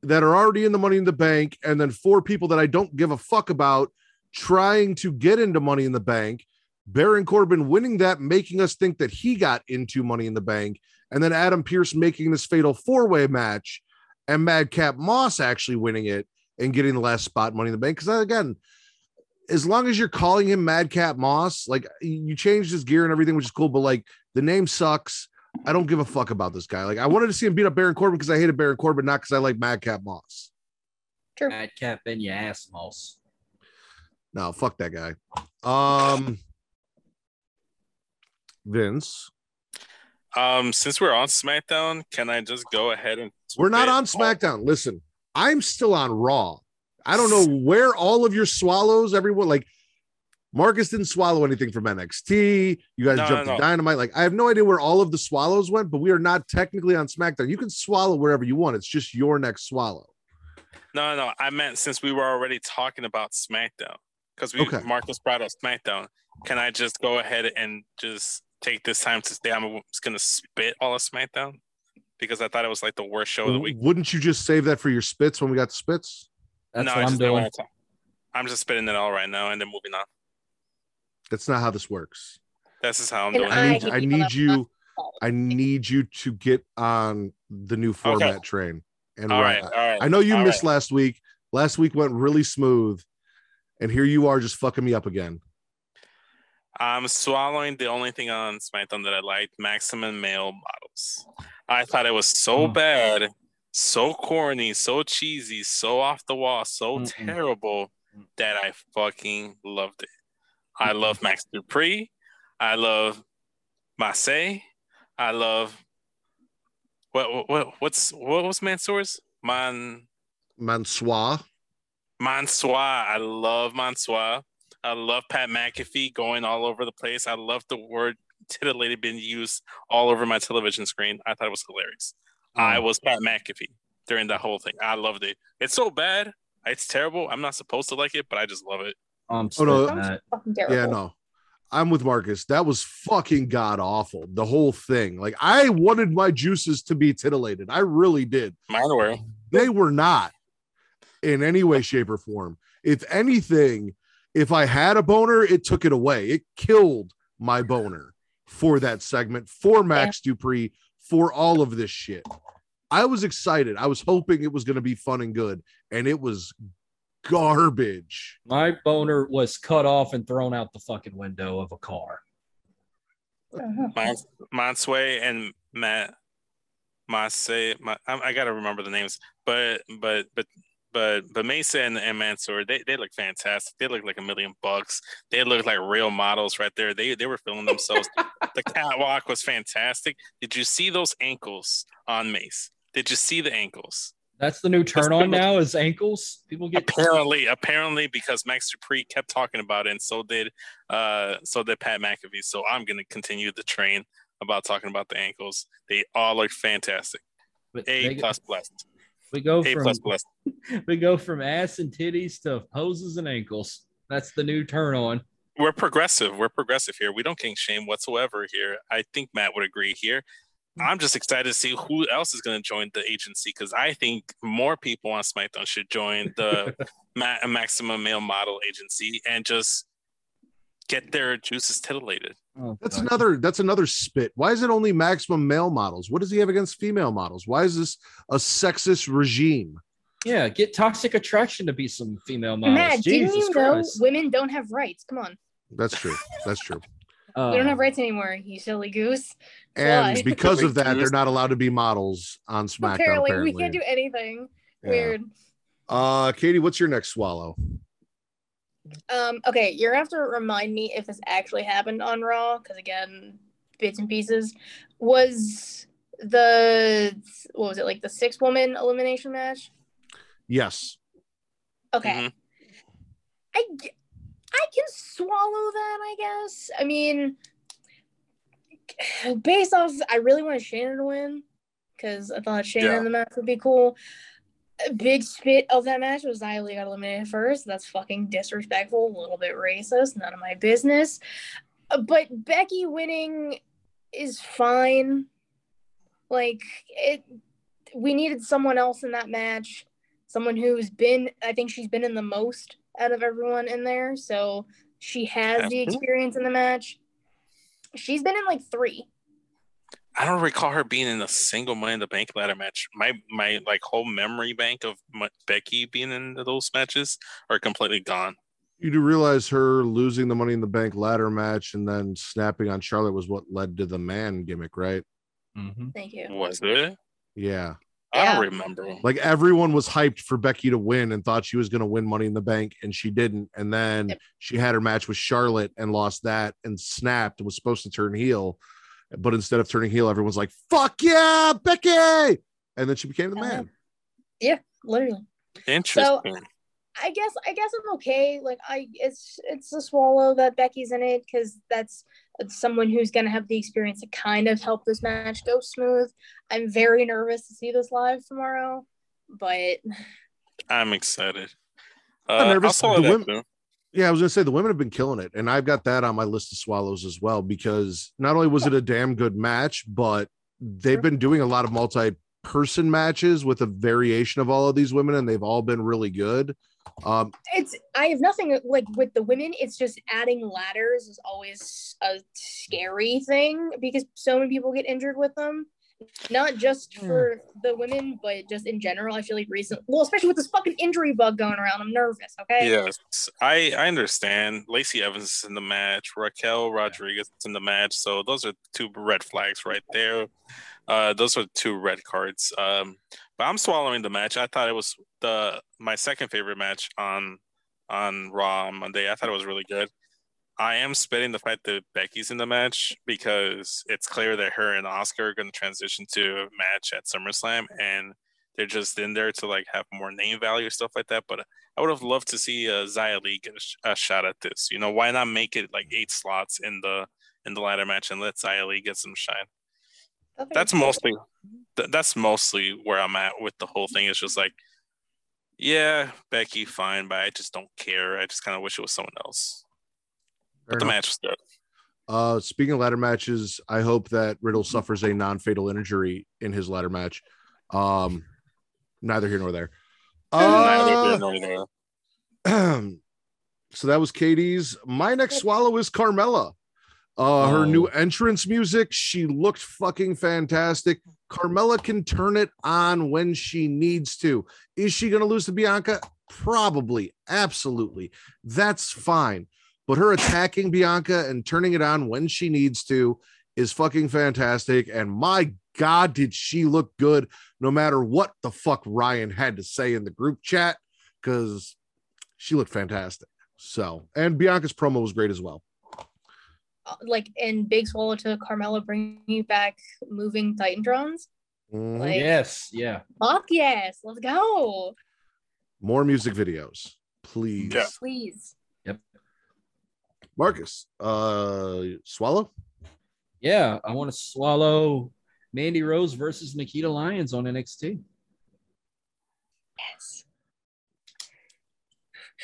that are already in the Money in the Bank, and then four people that I don't give a fuck about trying to get into Money in the Bank. Baron Corbin winning that, making us think that he got into Money in the Bank, and then Adam Pearce making this fatal four way match, and Madcap Moss actually winning it and getting the last spot Money in the Bank. Because again, as long as you're calling him Madcap Moss, like you changed his gear and everything, which is cool, but like the name sucks. I don't give a fuck about this guy. Like I wanted to see him beat up Baron Corbin because I hated Baron Corbin, not because I like Madcap Moss. True. Madcap and your ass mouse. No, fuck that guy. Um, Vince, Um, since we're on SmackDown, can I just go ahead and we're not on SmackDown. Listen, I'm still on Raw. I don't know where all of your swallows, everyone like Marcus didn't swallow anything from NXT. You guys No, jumped no, to. Dynamite. Like, I have no idea where all of the swallows went, but we are not technically on SmackDown. You can swallow wherever you want. It's just your next swallow. No, no, I meant since we were already talking about SmackDown, because we Okay. Marcus brought up SmackDown. Can I just go ahead and just take this time to say I'm just gonna spit all of SmackDown because I thought it was like the worst show of the week. Wouldn't you just save that for your spits when we got the spits? That's no, I what I'm just don't doing. I'm just spitting it all right now and then moving on. That's not how this works. This is how I'm And doing I it. need, I need you. I need you to get on the new format train. And All right, right, all right. I know you all missed right. last week. Last week went really smooth, and here you are just fucking me up again. I'm swallowing the only thing on SmackDown that I liked, Maximum Male Models. I thought it was so Mm. bad, so corny, so cheesy, so off the wall, so Mm-mm. terrible that I fucking loved it. I love Max Dupri. I love Massey. I love what what, what what's what was Mansour's? Man Mansois. Mansois. I love Mansois. I love Pat McAfee going all over the place. I love the word titillated being used all over my television screen. I thought it was hilarious. I was Pat McAfee during that whole thing. I loved it. It's so bad. It's terrible. I'm not supposed to like it, but I just love it. I'm Oh, no. sorry, Matt. Fucking terrible. Yeah, no. I'm with Marcus. That was fucking god awful. The whole thing. Like I wanted my juices to be titillated. I really did. Mine were. They were not in any way, shape, or form. If anything, if I had a boner, it took it away. It killed my boner for that segment, for Max Dupri, for all of this shit. I was excited. I was hoping it was going to be fun and good, and it was garbage. My boner was cut off and thrown out the fucking window of a car. Uh-huh. Monsway and Matt Masse. I, I gotta remember the names, but but but but but Mesa and, and Mansoor, they, they look fantastic. They look like a million bucks. They look like real models right there. They they were feeling themselves. the catwalk was fantastic. Did you see those ankles on Mace? Did you see the ankles? That's the new turn on now is ankles. People get Apparently, apparently, because Max Dupri kept talking about it, and so did uh so did Pat McAfee. So I'm gonna continue the train about talking about the ankles. They all look fantastic. but A plus plus. We go A from plus plus. we go from ass and titties to hoses and ankles. That's the new turn on. We're progressive. We're progressive here. We don't king shame whatsoever here. I think Matt would agree here. Mm. I'm just excited to see who else is going to join the agency because I think more people on SmackDown should join the Ma- Maximum Male Model Agency and just get their juices titillated. Oh, That's God. another that's another spit. Why is it only maximum male models? What does he have against female models? Why is this a sexist regime? yeah. Get toxic attraction to be some female models. Matt, didn't Jesus you know women don't have rights? Come on. That's true. That's true. Uh, we don't have rights anymore, you silly goose. And Why? because of that, they're not allowed to be models on SmackDown. apparently, Apparently, we can't do anything. Yeah. Weird. Uh, Katie, what's your next swallow? Um, okay, you're gonna have to remind me if this actually happened on Raw, because again, bits and pieces. Was the what was it like the six woman elimination match? Yes. Okay. Mhm. I can swallow that, I guess. I mean, based off, I really wanted Shannon to win because I thought Shannon Yeah. in the match would be cool. A big spit of that match was Li got eliminated first. That's fucking disrespectful, a little bit racist, none of my business. Uh, But Becky winning is fine. Like it, we needed someone else in that match someone who's been I think she's been in the most out of everyone in there. So she has the experience in the match. She's been in like three. I don't recall her being in a single Money in the Bank ladder match. My my like whole memory bank of M- Becky being in those matches are completely gone. You do realize her losing the Money in the Bank ladder match and then snapping on Charlotte was what led to the man gimmick, right? Mhm. Thank you. Was it? Yeah. I don't Yeah. remember. Like everyone was hyped for Becky to win and thought she was going to win Money in the Bank, and she didn't. And then Yep. she had her match with Charlotte and lost that and snapped and was supposed to turn heel. But instead of turning heel, everyone's like, fuck yeah, Becky. And then she became the Uh-huh. man. Literally. Interesting. So, I guess I guess I'm okay. Like I it's it's a swallow that Becky's in it because that's someone who's gonna have the experience to kind of help this match go smooth. I'm very nervous to see this live tomorrow, but I'm excited. I'm Uh, nervous. I'll The that women- too. Yeah, I was gonna say the women have been killing it, and I've got that on my list of swallows as well because not only was it a damn good match, but they've been doing a lot of multi-person matches with a variation of all of these women, and they've all been really good. Um, it's I have nothing like with the women. It's just adding ladders is always a scary thing because so many people get injured with them. Not just for the women, but just in general. I feel like recent, well, especially with this fucking injury bug going around, I'm nervous. Okay. Yes, I I understand. Lacey Evans is in the match. Raquel Rodriguez is in the match. So those are two red flags right there. Uh, those are two red cards. Um, but I'm swallowing the match. I thought it was the my second favorite match on on Raw on Monday. I thought it was really good. I am spitting the fact that Becky's in the match because it's clear that her and Asuka are going to transition to a match at SummerSlam, and they're just in there to like have more name value stuff like that. But I would have loved to see uh, Li get a, sh- a shot at this. You know, why not make it like eight slots in the in the ladder match and let Xia Li get some shine? They That's mostly th- that's mostly where I'm at with the whole thing. It's just like, yeah, Becky, fine, but I just don't care. I just kind of wish it was someone else. Fair But the enough. match was good. Uh, speaking of ladder matches, I hope that Riddle suffers a non-fatal injury in his ladder match. Um, neither here nor there. Neither Uh, here nor there. so that was Katie's. My next swallow is Carmella. Uh, her Oh. new entrance music, she looked fucking fantastic. Carmella can turn it on when she needs to. Is she going to lose to Bianca? Probably, absolutely. That's fine. But her attacking Bianca and turning it on when she needs to is fucking fantastic. And my God, did she look good no matter what the fuck Ryan had to say in the group chat? Because she looked fantastic. So, and Bianca's promo was great as well. uh, like in Big Swallow to Carmella bringing back moving Titantrons. Mhm. Like, Yes, yeah. fuck yes, let's go, More music videos, please. Yeah. please. Marcus, uh, swallow. Yeah, I want to swallow Mandy Rose versus Nikita Lyons on NXT. Yes.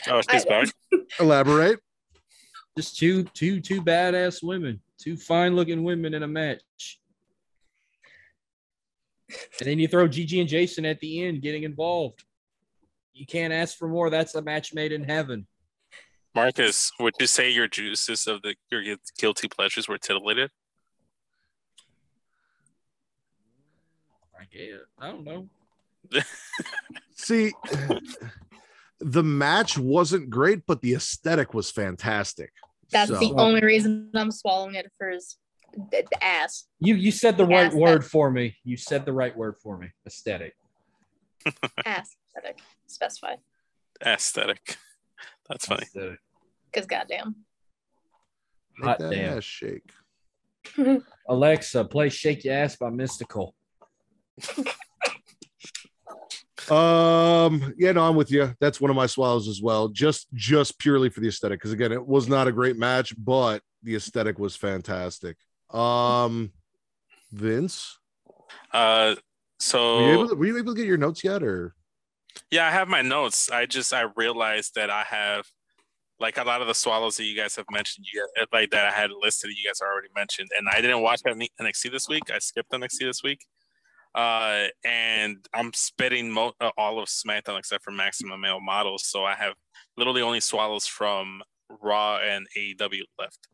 Oh, she's I- back. Elaborate. Just two, two, two badass women, two fine looking women in a match. And then you throw Gigi and Jason at the end getting involved. You can't ask for more. That's a match made in heaven. Marcus, would you say your juices of the your guilty pleasures were titillated? I guess. I don't know. See, the match wasn't great, but the aesthetic was fantastic. That's So- the only reason I'm swallowing it for his the, the ass. You you said the right word that- for me. You said the right word for me. Aesthetic. Ass aesthetic. Specify. Aesthetic. That's funny. Because goddamn. Make Hot that damn. ass shake. Alexa, play "Shake Your Ass" by Mystikal. Um, yeah, no, I'm with you. That's one of my swallows as well. Just just purely for the aesthetic. Because again, it was not a great match, but the aesthetic was fantastic. Um Vince, Uh, were you, so able to, were you able to get your notes yet? Or yeah, I have my notes. I just I realized that I have like a lot of the swallows that you guys have mentioned, you guys, like that I had listed, you guys already mentioned, and I didn't watch any NXT this week. I skipped NXT this week, uh, and I'm spitting mo- uh, all of SmackDown except for Maximum Male Models. So I have literally only swallows from Raw and AEW left.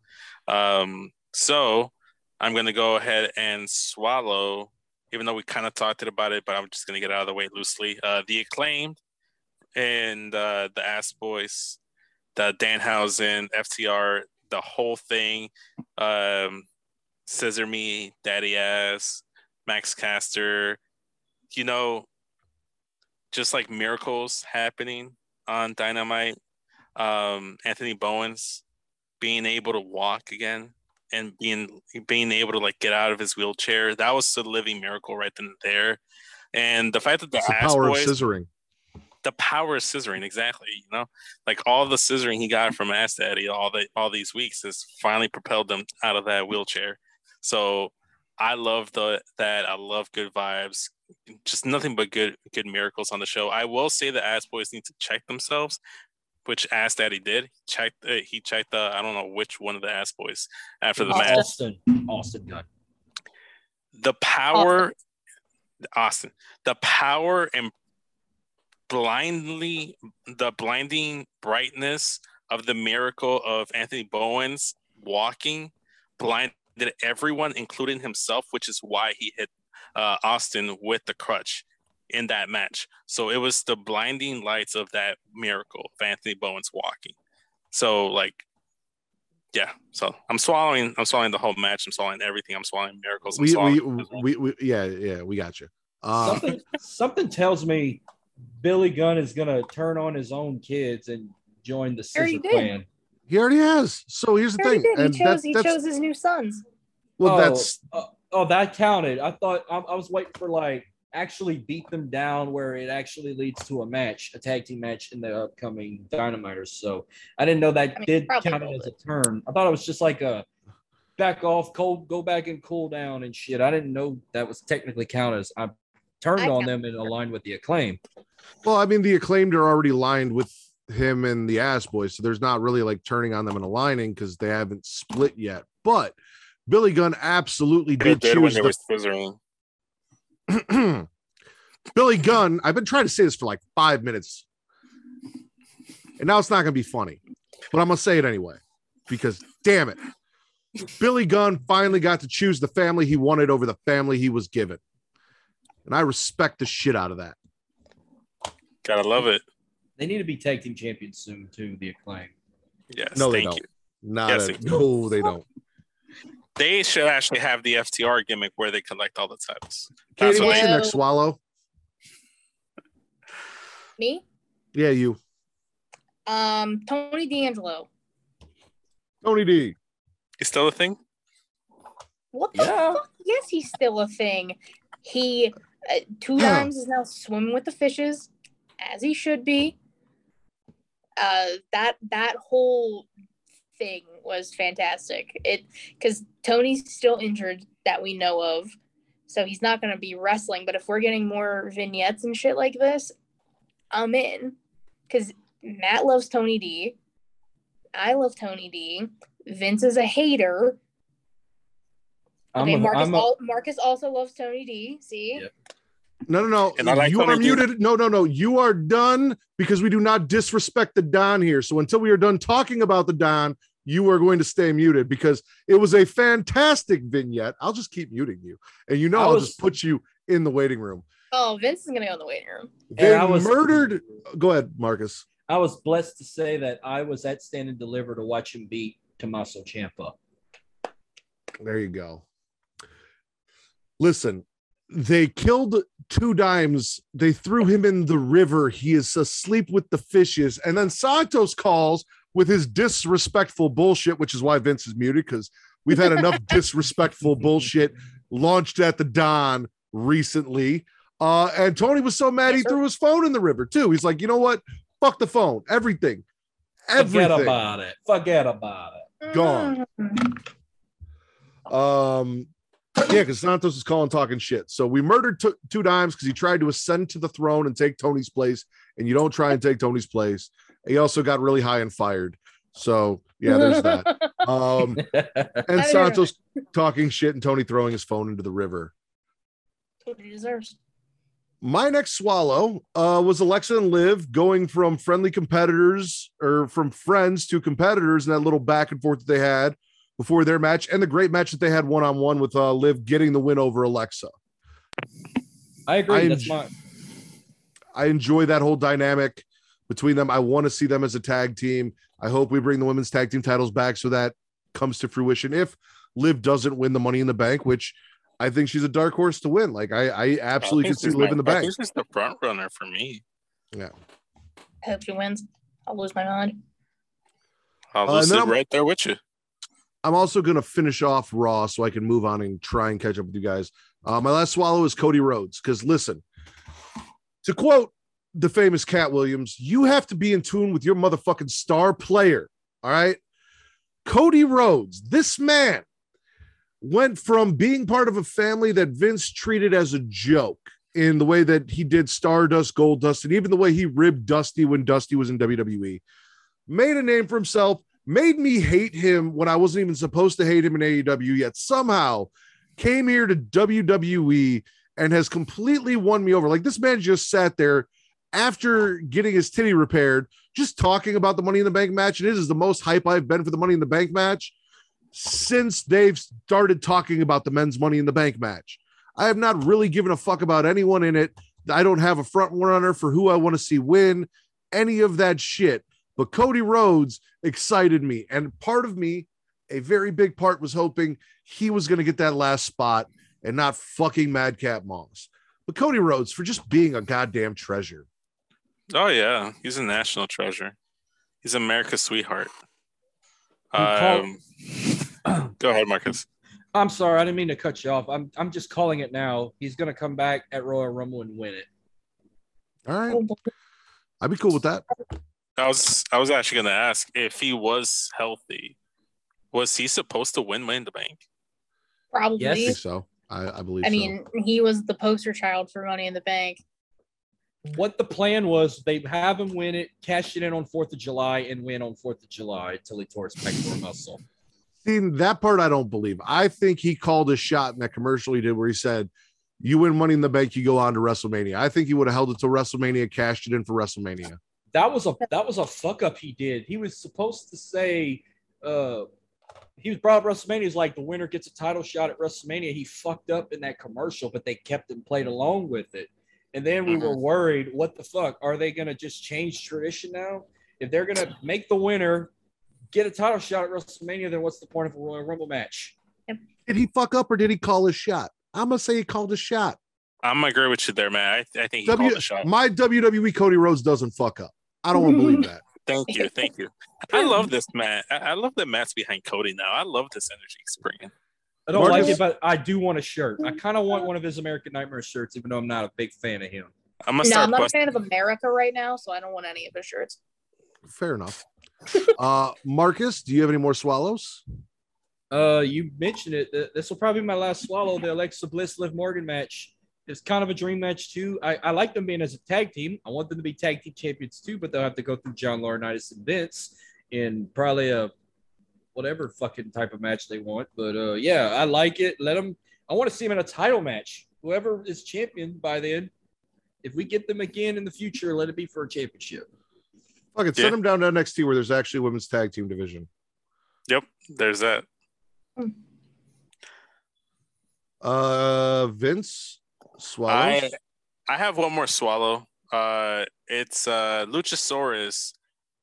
Um, so I'm gonna go ahead and swallow, even though we kind of talked about it, but I'm just gonna get out of the way loosely. Uh, the acclaimed and uh, the Ass Boys, the Danhausen, FTR, the whole thing. Um, Scissor Me, Daddy Ass, Max Caster, you know, just like miracles happening on Dynamite. Um, Anthony Bowens being able to walk again and being being able to like get out of his wheelchair. That was a living miracle right then and there. And the fact that the the Ass power Boys, of scissoring. the power of scissoring exactly you know like all the scissoring he got from ass daddy all the all these weeks has finally propelled them out of that wheelchair so i love the that i love good vibes just nothing but good good miracles on the show i will say the ass boys need to check themselves which ass that he did checked uh, he checked the i don't know which one of the ass boys after the match Austin. Austin Gunn. the power austin the power and blindly the blinding brightness of the miracle of anthony bowens walking blinded everyone including himself which is why he hit uh, austin with the crutch in that match so it was the blinding lights of that miracle of anthony bowens walking so like yeah so i'm swallowing i'm swallowing the whole match i'm swallowing everything i'm swallowing miracles I'm We, we, swallowing- we, we, yeah, yeah, we got you. Uh, something something tells me Billy Gunn is gonna turn on his own kids and join the Scissor did. Clan. he already has. So here's the He thing. did. And He chose, that's, he that's chose his new sons. well, oh, that's uh, oh, that counted. I thought I, I was waiting for like actually beat them down where it actually leads to a match, a tag team match in the upcoming Dynamiters. So I didn't know that I mean, did count will, as a but- turn. I thought it was just like a back off, cold, go back and cool down and shit. I didn't know that was technically counted as I turned I on them and aligned with the acclaim. Well, I mean, the acclaimed are already lined with him and the ass boys, so there's not really like turning on them and aligning because they haven't split yet. But Billy Gunn absolutely did did choose they the were scissoring. Billy Gunn, I've been trying to say this for like five minutes. And now it's not going to be funny, but I'm going to say it anyway because damn it. Billy Gunn finally got to choose the family he wanted over the family he was given. And I respect the shit out of that. Gotta love it. They need to be tag team champions soon too. The acclaim. Yes. No, they thank don't. you. Not Yes, a- no, they don't. They should actually have the FTR gimmick where they collect all the titles. Katie, That's what what's they your No. next swallow? Me? Yeah, you. Um, Tony D'Angelo. Tony D. Is still a thing? What the Yeah. fuck? Yes, he's still a thing. He uh, two dimes is now swimming with the fishes, as he should be. Uh, that that whole thing was fantastic. It because Tony's still injured that we know of, so he's not going to be wrestling. But if we're getting more vignettes and shit like this, I'm in. Because Matt loves Tony D. I love Tony D. Vince is a hater. I'm Okay, a- Marcus, a- al- Marcus also loves Tony D. See, Yep. No, no, no. And I like you are Tony D. muted. No, no, no. You are done because we do not disrespect the Don here. So until we are done talking about the Don, you are going to stay muted because it was a fantastic vignette. I'll just keep muting you. And you know I I'll just put you in the waiting room. oh, Vince is gonna go in the waiting room. They I was- murdered. Go ahead, Marcus. I was blessed to say that I was at Stand and Deliver to watch him beat Tommaso Ciampa. There you go. Listen, they killed two dimes. They threw him in the river. He is asleep with the fishes. And then Santos calls with his disrespectful bullshit, which is why Vince is muted because we've had enough disrespectful bullshit launched at the Don recently. Uh, and Tony was so mad he sir. threw his phone in the river too. He's like, you know what? Fuck the phone. Everything. Forget about it. Forget about it. Gone. Um, yeah, because Santos is calling talking shit. So we murdered t- two dimes because he tried to ascend to the throne and take Tony's place, and you don't try and take Tony's place. He also got really high and fired. So yeah, there's that. Um, and I Santos talking shit and Tony throwing his phone into the river. what he deserves. My next swallow uh, was Alexa and Liv going from friendly competitors or from friends to competitors and that little back and forth that they had before their match and the great match that they had one on one with uh, Liv getting the win over Alexa. I agree. I That's enj- my I enjoy that whole dynamic between them. I want to see them as a tag team. I hope we bring the women's tag team titles back so that comes to fruition. If Liv doesn't win the money in the bank, which I think she's a dark horse to win. Like I, I absolutely I could see Liv my- in the I bank. think she's the front runner for me. Yeah. I hope she wins. I'll lose my mind. I'll Uh, lose it I'm- right there with you. I'm also going to finish off Raw so I can move on and try and catch up with you guys. Uh, my last swallow is Cody Rhodes because listen, to quote the famous Katt Williams, you have to be in tune with your motherfucking star player. All right. Cody Rhodes, this man went from being part of a family that Vince treated as a joke in the way that he did Stardust, Gold Dust, and even the way he ribbed Dusty when Dusty was in WWE, made a name for himself, made me hate him when I wasn't even supposed to hate him in AEW, yet somehow came here to WWE and has completely won me over. Like this man just sat there after getting his titty repaired, just talking about the Money in the Bank match. And it is the most hype I've been for the Money in the Bank match since they've started talking about the men's Money in the Bank match. I have not really given a fuck about anyone in it. I don't have a front runner for who I want to see win, any of that shit. But Cody Rhodes excited me. And part of me, a very big part, was hoping he was going to get that last spot and not fucking Madcap Moss. But Cody Rhodes for just being a goddamn treasure. Oh yeah, he's a national treasure. He's America's sweetheart. You call- Um, go ahead, Marcus. I'm sorry, I didn't mean to cut you off. I'm I'm just calling it now. He's gonna come back at Royal Rumble and win it. All right. I'd be cool with that. I was I was actually going to ask if he was healthy, Was he supposed to win Money in the Bank? Probably. I think so. I, I believe. I so. mean, he was the poster child for Money in the Bank. What the plan was, they have him win it, cash it in on Fourth of July, and win on Fourth of July until he tore his pectoral muscle. See, that part I don't believe. I think he called a shot in that commercial he did where he said, "You win Money in the Bank, you go on to WrestleMania." I think he would have held it till WrestleMania, cashed it in for WrestleMania. That was a that was a fuck up he did. He was supposed to say, uh, he was brought up WrestleMania. He's like the winner gets a title shot at WrestleMania. He fucked up in that commercial, but they kept him played along with it. And then we were worried, what the fuck? Are they gonna just change tradition now? If they're gonna make the winner get a title shot at WrestleMania, then what's the point of a Royal Rumble match? Did he fuck up or did he call his shot? I'm gonna say he called his shot. I'm gonna agree with you there, man. I, I think he W- called the shot. my WWE Cody Rhodes doesn't fuck up. I don't want to believe that. Thank you, thank you. I love this Matt. I, I love that Matt's behind Cody now. I love this energy he's bringing. I don't like it, but I do want a shirt. I kind of want one of his American Nightmare shirts, even though I'm not a big fan of him. I'm gonna No, I'm not a fan of America right now, so I don't want any of his shirts. Fair enough. Uh, Marcus, do you have any more swallows? Uh, you mentioned it. This will probably be my last swallow. The Alexa Bliss Liv Morgan match is kind of a dream match too. I, I like them being as a tag team. I want them to be tag team champions too, but they'll have to go through John Laurinaitis and Vince in probably a whatever fucking type of match they want. But uh, yeah, I like it. Let them. I want to see them in a title match. Whoever is champion by then, if we get them again in the future, let it be for a championship. Fuck it, Yeah. send him down to NXT where there's actually a women's tag team division. Yep, there's that. Uh, Vince swallows. I I have one more swallow. Uh, it's uh Luchasaurus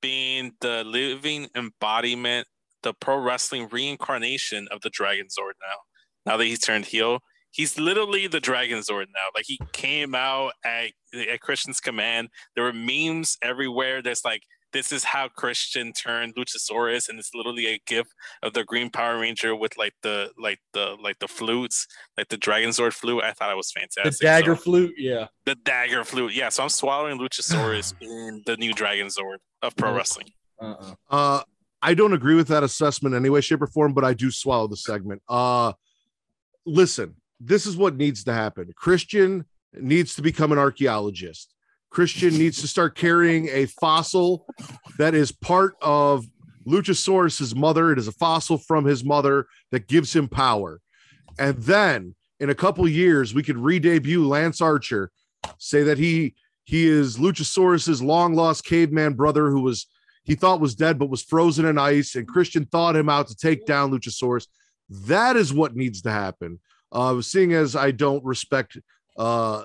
being the living embodiment, the pro wrestling reincarnation of the Dragon Zord. Now, now that he's turned heel, he's literally the Dragon Zord now. Like he came out at at Christian's command. There were memes everywhere. There's like. This is how Christian turned Luchasaurus, and it's literally a gift of the Green Power Ranger with like the like the like the flutes, like the Dragon Zord flute. I thought it was fantastic. The dagger So- flute, yeah. the dagger flute. Yeah, so I'm swallowing Luchasaurus in the new Dragon Zord of pro wrestling. Uh-uh. Uh, I don't agree with that assessment in any way, shape, or form, but I do swallow the segment. Uh, listen, this is what needs to happen. Christian needs to become an archaeologist. Christian needs to start carrying a fossil that is part of Luchasaurus's mother. It is a fossil from his mother that gives him power. And then in a couple years, we could re-debut Lance Archer, say that he he is Luchasaurus's long lost caveman brother who was he thought was dead but was frozen in ice, and Christian thawed him out to take down Luchasaurus. That is what needs to happen. Uh, seeing as I don't respect uh,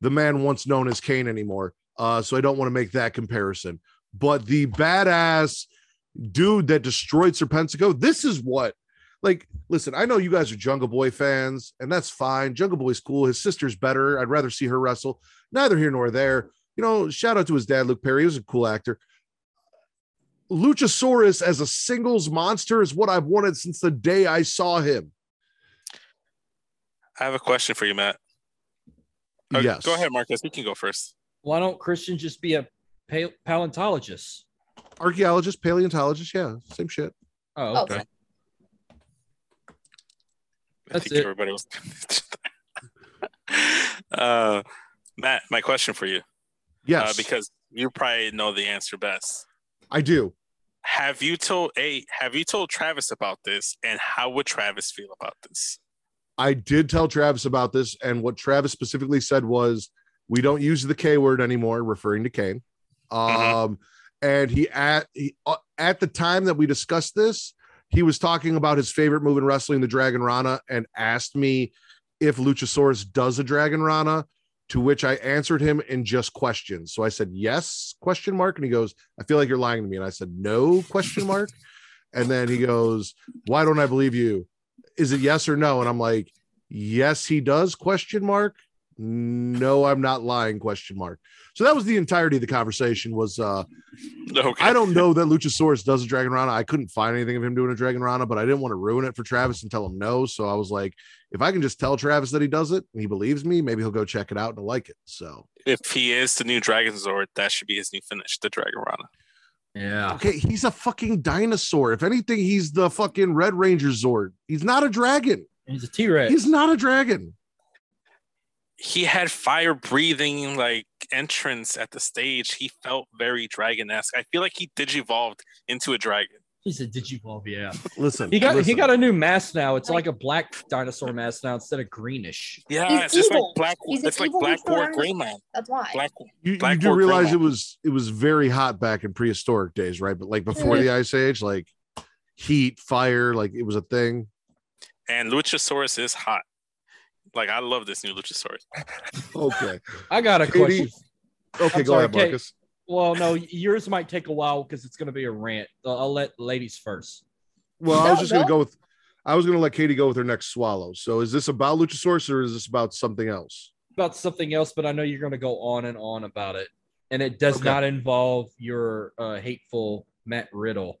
the man once known as Kane anymore, uh, so I don't want to make that comparison. But the badass dude that destroyed Serpentico, this is what. Like, listen, I know you guys are Jungle Boy fans, and that's fine. Jungle Boy's cool. His sister's better. I'd rather see her wrestle. Neither here nor there. You know, shout out to his dad, Luke Perry. He was a cool actor. Luchasaurus as a singles monster is what I've wanted since the day I saw him. I have a question for you, Matt. Uh, yes. Go ahead, Marcus. You can go first. Why don't Christians just be a pa- paleontologist? Archaeologist, paleontologist. Yeah, same shit. Oh, okay. Okay. I That's think it. everybody was. uh, Matt, my question for you, Yes, uh, because you probably know the answer best. I do. Have you told a Have you told Travis about this, and how would Travis feel about this? I did tell Travis about this, and what Travis specifically said was, "We don't use the K word anymore," referring to Kane. Um, and he at he, uh, at the time that we discussed this, he was talking about his favorite move in wrestling, the Dragon Rana, and asked me if Luchasaurus does a Dragon Rana. To which I answered him in just questions. So I said yes question mark, and he goes, "I feel like you're lying to me." And I said no question mark, and then he goes, "Why don't I believe you?" Is it yes or no? And I'm like, yes, he does question mark. No, I'm not lying question mark. So that was the entirety of the conversation was uh Okay. I don't know that Luchasaurus does a Dragon Rana. I couldn't find anything of him doing a Dragon Rana, but I didn't want to ruin it for Travis and tell him no. So I was like, if I can just tell Travis that he does it and he believes me, maybe he'll go check it out and like it. So If he is the new Dragon Zord, that should be his new finish, the Dragon Rana. Yeah. Okay, he's a fucking dinosaur. If anything, he's the fucking Red Ranger Zord. He's not a dragon. He's a T Rex. He's not a dragon. He had fire breathing like entrance at the stage. He felt very dragon esque. I feel like he digivolved into a dragon. He's a Digivolve, yeah. Listen, He got listen. he got a new mask now. It's like a black dinosaur mask now instead of greenish. Yeah, He's it's just like evil. black. He's an It's like Black Mr. War Dinosaur. Man. That's why. Black. you, you do realize Grandma. it was it was very hot back in prehistoric days, right? But like before the ice age, like heat, fire, like it was a thing. And Luchasaurus is hot. Like I love this new Luchasaurus. Okay. I got a Katie? question. Okay, I'm go sorry, ahead, Kate. Marcus. Well, no, yours might take a while because it's going to be a rant. I'll I'll let ladies first. Well, I was No, just gonna go with I was gonna let Katie go with her next swallow. So is this about Luchasaurus or is this about something else? About something else, but I know you're going to go on and on about it, and it does Okay. not involve your uh, hateful Matt Riddle.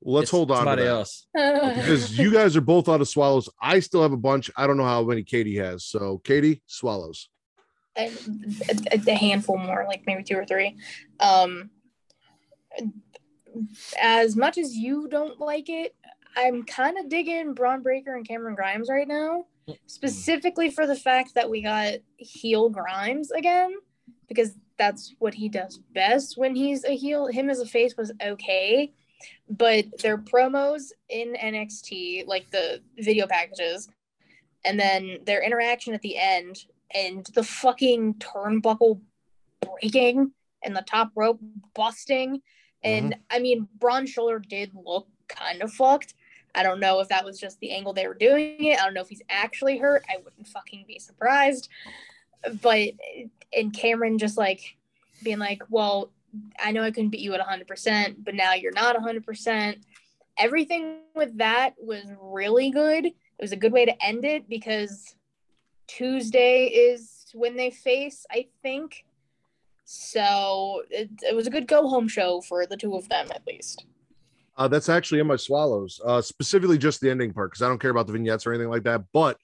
Well, let's It's hold on to somebody that. else. because you guys are both out of swallows. I still have a bunch. I don't know how many Katie has. So Katie, swallows. A, a- handful more, like maybe two or three. Um, as much as you don't like it, I'm kind of digging Bron Breakker and Cameron Grimes right now, specifically for the fact that we got heel Grimes again, because that's what he does best when he's a heel. Him as a face was okay, but their promos in NXT, like the video packages, and then their interaction at the end and the fucking turnbuckle breaking and the top rope busting. And mm-hmm. I mean, Bron's shoulder did look kind of fucked. I don't know if that was just the angle they were doing it. I don't know if he's actually hurt. I wouldn't fucking be surprised. But, and Cameron just like being like, well, I know I couldn't beat you at 100%, but now you're not 100%. Everything with that was really good. It was a good way to end it because Tuesday is when they face, I think. So it, it was a good go home show for the two of them, at least. Uh, that's actually in my swallows, uh, specifically just the ending part because I don't care about the vignettes or anything like that. But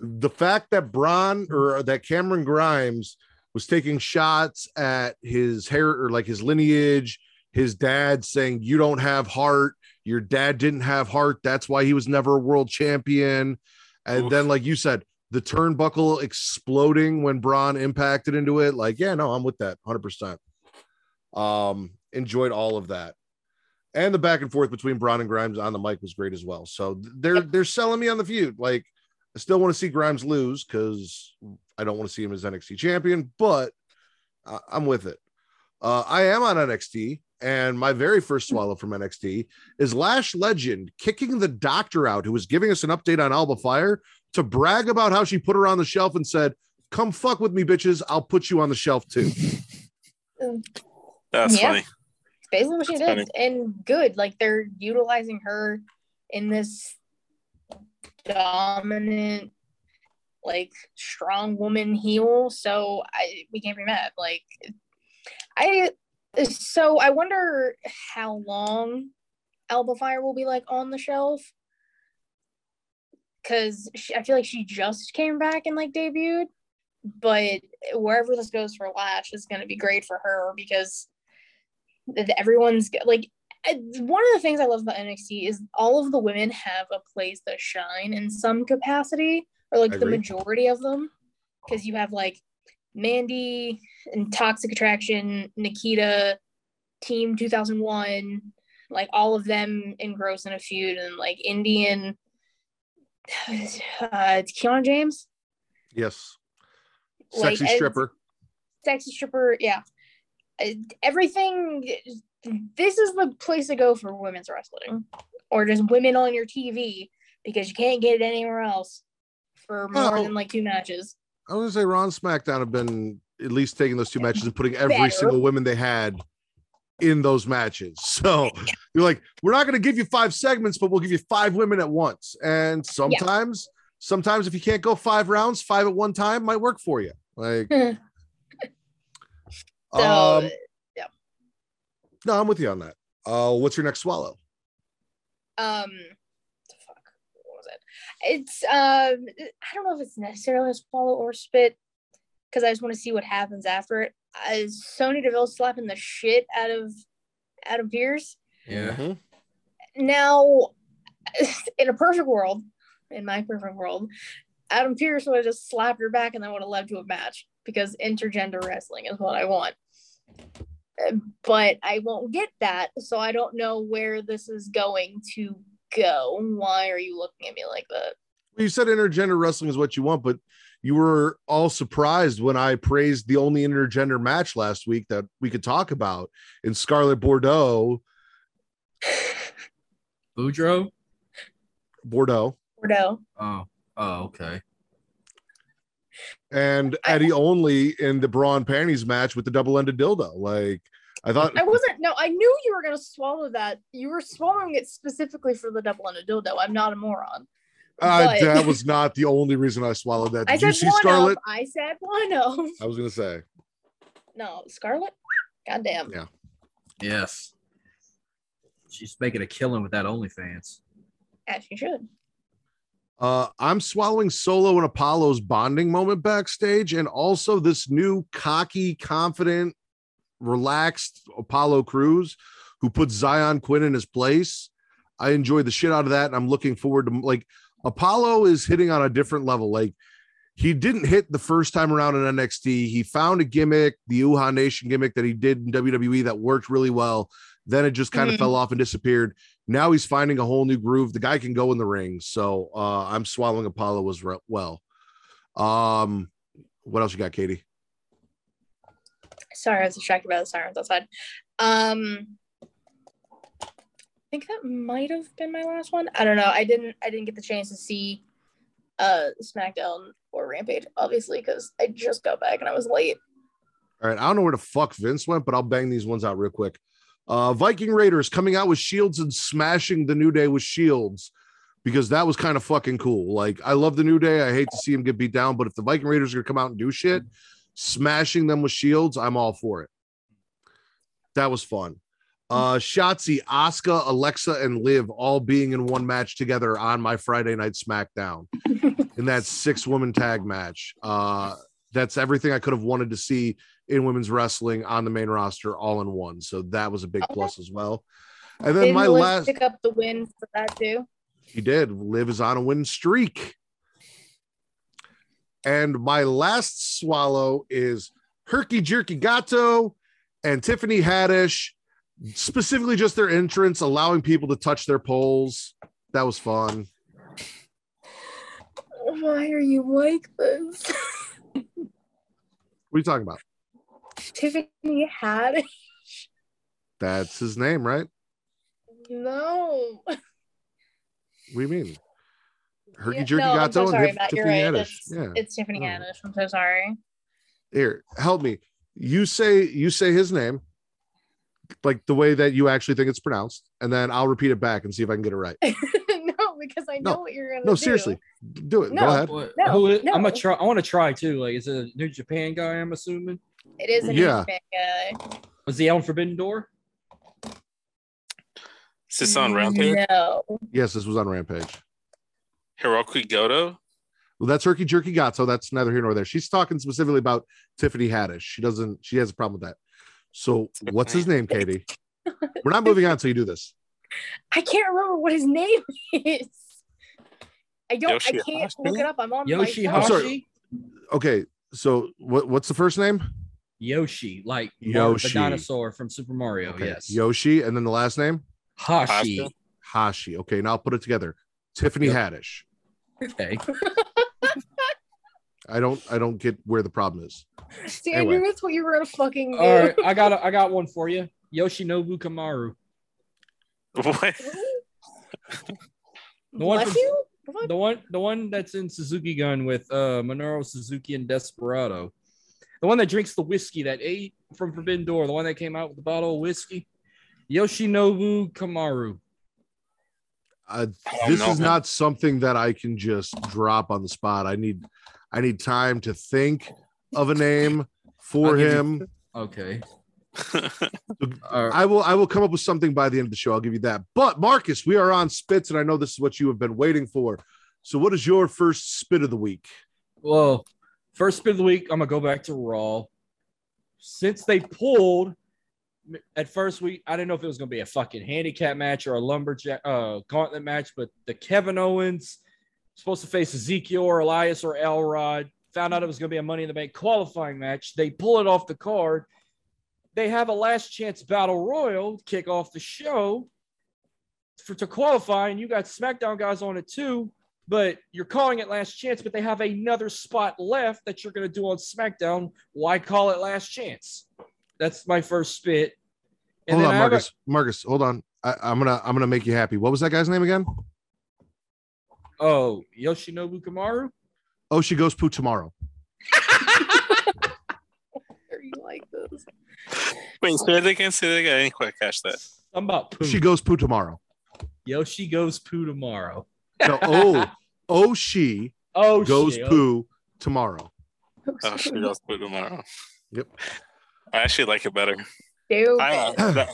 the fact that Bron or that Cameron Grimes was taking shots at his hair or like his lineage, his dad saying, You don't have heart. Your dad didn't have heart. That's why he was never a world champion. And Oof. then, like you said, the turnbuckle exploding when Bron impacted into it. Like, yeah, no, I'm with that 100%. Um, enjoyed all of that and the back and forth between Bron and Grimes on the mic was great as well. So they're they're selling me on the feud. Like I still want to see Grimes lose because I don't want to see him as NXT champion, but uh, I'm with it. Uh, I am on NXT, and my very first swallow from NXT is Lash Legend kicking the doctor out, who was giving us an update on Alba Fyre to brag about how she put her on the shelf and said, "Come fuck with me, bitches. I'll put you on the shelf too." That's Yeah. funny. Basically, what she That's did, and good. Like they're utilizing her in this dominant, like strong woman heel. So I we can't be mad. Like I, so I wonder how long Alba Fyre will be like on the shelf. Cause I feel like she just came back and like debuted, but wherever this goes for Lash is going to be great for her because everyone's like one of the things I love about NXT is all of the women have a place to shine in some capacity, or like I the agree. majority of them, because you have like Mandy and Toxic Attraction, Nikita, Team 2001, like all of them engrossed in a feud, and like Indian, uh, it's Kiana James, yes, sexy and- stripper. sexy stripper, yeah. Uh, Everything. This is the place to go for women's wrestling, or just women on your TV because you can't get it anywhere else for more than like two matches. I was gonna say Ron SmackDown have been at least taking those two matches and putting every Better. single women they had in those matches. So you're like, we're not gonna give you five segments, but we'll give you five women at once. And sometimes, sometimes if you can't go five rounds, five at one time might work for you. Like, So um, yeah. no, I'm with you on that. Uh, what's your next swallow? um the fuck what was it it's um i don't know if it's necessarily a swallow or spit because i just want to see what happens after it is Sonya Deville slapping the shit out of Adam Pearce. Yeah. Mhm. Now, in a perfect world, in my perfect world, Adam Pearce would have just slapped her back and then would have led to a match because intergender wrestling is what I want. But I won't get that, so I don't know where this is going to go. Why are you looking at me like that? You said intergender wrestling is what you want, but you were all surprised when I praised the only intergender match last week that we could talk about in Scarlett Bordeaux. Boudreaux? Bordeaux. Bordeaux. Oh. Oh, okay. and I- Eddie only in the bra and panties match with the double ended dildo. Like I thought, I wasn't. No, I knew you were gonna swallow that. You were swallowing it specifically for the double ended dildo. I'm not a moron. Uh, but- that was not the only reason I swallowed that. I Did you said see one Scarlett? of. I said one of. I was gonna say. No, Scarlett. Goddamn. Yeah. Yes. She's making a killing with that OnlyFans. As you should. Uh, I'm swallowing Solo and Apollo's bonding moment backstage, and also this new cocky, confident, relaxed Apollo Crews who puts Xyon Quinn in his place. I enjoyed the shit out of that, and I'm looking forward to like Apollo is hitting on a different level. Like he didn't hit the first time around in NXT. He found a gimmick, the Uhaa Nation gimmick that he did in WWE that worked really well. Then it just kind of Mhm. fell off and disappeared. Now he's finding a whole new groove. The guy can go in the ring. So uh, I'm swallowing Apollo as re- well. Um, what else you got, Katie? Sorry, I was distracted by the sirens outside. Um, think that might have been my last one. I don't know. I didn't. I didn't get the chance to see uh SmackDown or Rampage, obviously, because I just got back and I was late. All right, I don't know where the fuck Vince went, but I'll bang these ones out real quick. Uh, Viking Raiders coming out with shields and smashing the New Day with shields because that was kind of fucking cool. Like, I love the New Day. I hate to see them get beat down, but if the Viking Raiders are gonna come out and do shit, smashing them with shields, I'm all for it. That was fun. Uh, Shotzi, Asuka, Alexa, and Liv all being in one match together on my Friday night SmackDown in that six woman tag match. Uh, that's everything I could have wanted to see in women's wrestling on the main roster all in one. So that was a big plus as well. And then Didn't my Liv last, pick up the win for that too. he did. Liv is on a win streak. And my last swallow is Herky Jerky Gato and Tiffany Haddish, specifically just their entrance, allowing people to touch their poles. That was fun. Why are you like this? What are you talking about? Tiffany had That's his name, right? no. What do you mean? Herky Yeah, Jerky no, I'm Gato so and sorry, Tiff- Matt. Tiffany right. Haddish. It's, Yeah. it's Tiffany Oh. Haddish. I'm so sorry. Here, help me. You say you say his name, like the way that you actually think it's pronounced, and then I'll repeat it back and see if I can get it right. no, because I know No. what you're gonna No, do. seriously, do it. Go ahead. What, No, who is- I'm gonna try. I want to try too. Like, is it a New Japan guy? I'm assuming. It is an Yeah. yeah. guy. Was he on Forbidden Door? Is this on Rampage? No. Yes, this was on Rampage. Hirooki Goto? Well, that's Herky Jerky Gato. That's neither here nor there. She's talking specifically about Tiffany Haddish. She doesn't. She has a problem with that. So, what's his name, Katie? We're not moving on until you do this. I can't remember what his name is. I don't. I can't Yoshihashi? look it up. I'm on my Yoshi phone. I'm sorry. Hashi. Okay, so what? What's the first name? Yoshi, like Yoshi. the dinosaur from Super Mario. Okay, Yes. Yoshi, and then the last name Hashi. Hashi. Hashi. Okay, now I'll put it together. Tiffany Yep. Haddish. Okay. I don't. I don't get where the problem is. See, I knew that's what you were gonna fucking do. All right. I got. A, I got one for you. Yoshinobu Kamaru. What? The one from- you. What? The one, the one that's in Suzuki Gun with uh Minoru Suzuki and Desperado. The one that drinks the whiskey that ate from Forbidden Door. The one that came out with the bottle of whiskey. Yoshinobu Kamaru. Uh, this know, is man. not something that I can just drop on the spot. I need. I need time to think of a name for I'll you- him. Okay. I will. I will come up with something by the end of the show. I'll give you that. But Marcus, we are on spits, and I know this is what you have been waiting for. So, what is your first spit of the week? Well, first spit of the week, I'm gonna go back to Raw. Since they pulled at first we I didn't know if it was gonna be a fucking handicap match or a lumberjack uh gauntlet match, but the Kevin Owens supposed to face Ezekiel or Elias or Elrod. Found out it was gonna be a Money in the Bank qualifying match. They pull it off the card. They have a last chance battle royal kick off the show for to qualify, and you got SmackDown guys on it too. But you're calling it last chance, but they have another spot left that you're gonna do on SmackDown. Why call it last chance? That's my first spit. And hold then on, have a- Marcus. Marcus, hold on. I, I'm gonna I'm gonna make you happy. What was that guy's name again? Oh, Yoshinobu Kamaru. Oh, she goes poo tomorrow. You like this? Wait, say it again. Say it again. I didn't quite catch that. I'm about poo. She goes poo tomorrow. Yoshi goes poo tomorrow. No, oh, oh, she Oh, goes shit. poo tomorrow. Oh, she goes put tomorrow. Yep. I actually like it better. Stupid. I, uh, that-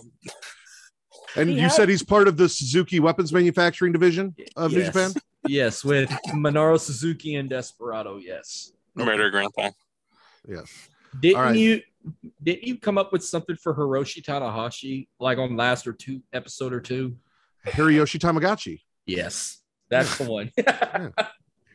And He you has- said he's part of the Suzuki Weapons Manufacturing Division of New Japan. Yes, with Minoru Suzuki and Desperado. Yes. Murder Grandpa. Yes. Didn't All right. you? Didn't you come up with something for Hiroshi Tanahashi like on last or two episode or two? Hiroshi Tamagotchi. Yes, that's the one.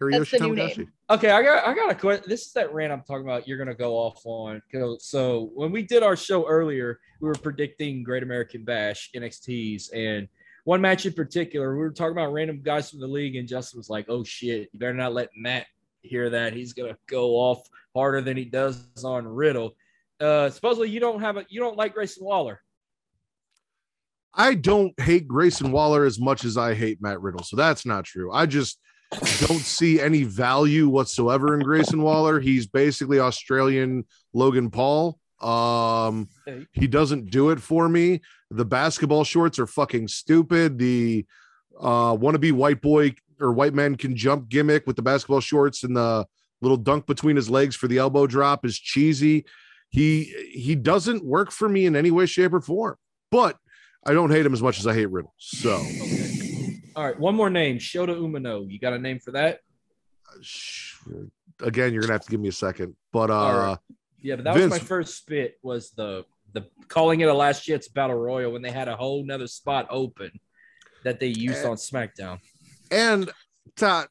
Hiroyoshi the Tamagotchi. Okay, I got I got a question. This is that rant I'm talking about. You're gonna go off on. So when we did our show earlier, we were predicting Great American Bash NXTs, and one match in particular, we were talking about random guys from the league, and Justin was like, "Oh shit, you better not let Matt hear that. He's gonna go off harder than he does on Riddle." Uh, supposedly you don't have a you don't like Grayson Waller. I don't hate Grayson Waller as much as I hate Matt Riddle. So that's not true. I just don't see any value whatsoever in Grayson Waller. He's basically Australian Logan Paul. Um, he doesn't do it for me. The basketball shorts are fucking stupid. The uh wannabe white boy or white man can jump gimmick with the basketball shorts and the little dunk between his legs for the elbow drop is cheesy. He he doesn't work for me in any way, shape, or form. But I don't hate him as much as I hate Riddle. So Okay. All right, one more name, Shota Umino. You got a name for that? again, you're gonna have to give me a second. But uh right. Yeah, but that was my first spit. Was the the calling it a last chance battle royal when they had a whole nother spot open that they used Eh. on SmackDown. and to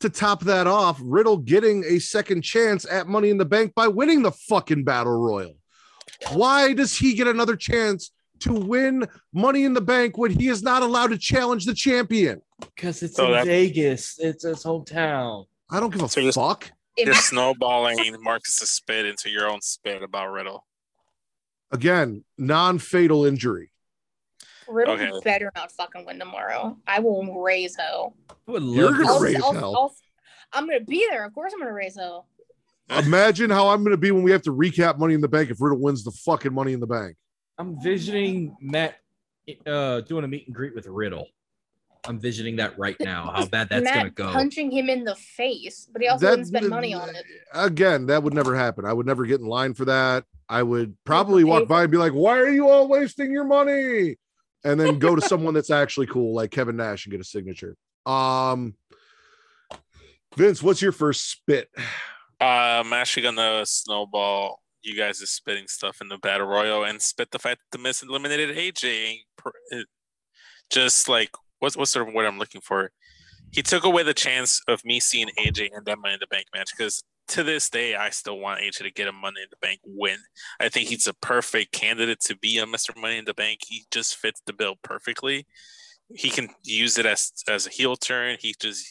to top that off, Riddle getting a second chance at Money in the Bank by winning the fucking battle royal. Why does he get another chance to win Money in the Bank when he is not allowed to challenge the champion? Because it's So in that- Vegas. It's his hometown. I don't give a So fuck. If- You're snowballing Marcus's spit into your own spit about Riddle. Again, non-fatal injury. Riddle Okay. better not fucking win tomorrow. I will raise hell. I would You're love gonna to I'll, see- raise I'll- hell. I'll- I'm gonna be there. Of course, I'm gonna raise hell. Imagine how I'm going to be when we have to recap Money in the Bank if Riddle wins the fucking Money in the Bank. I'm visioning Matt uh, doing a meet and greet with Riddle. I'm visioning that right now. How bad that's Matt gonna go. punching him in the face, but he also That- didn't spend money on it. Again, that would never happen. I would never get in line for that. I would probably walk by and be like, "Why are you all wasting your money?" And then go to someone that's actually cool, like Kevin Nash, and get a signature. Um, Vince, what's your first spit? Uh, I'm actually gonna snowball you guys is spitting stuff in the battle royal and spit the fact that the Miz eliminated AJ. Just like what's what's sort of what I'm looking for? He took away the chance of me seeing AJ and that Money in the Bank match because to this day I still want AJ to get a Money in the Bank win. I think he's a perfect candidate to be a Mr. Money in the Bank. He just fits the bill perfectly. He can use it as as a heel turn. He just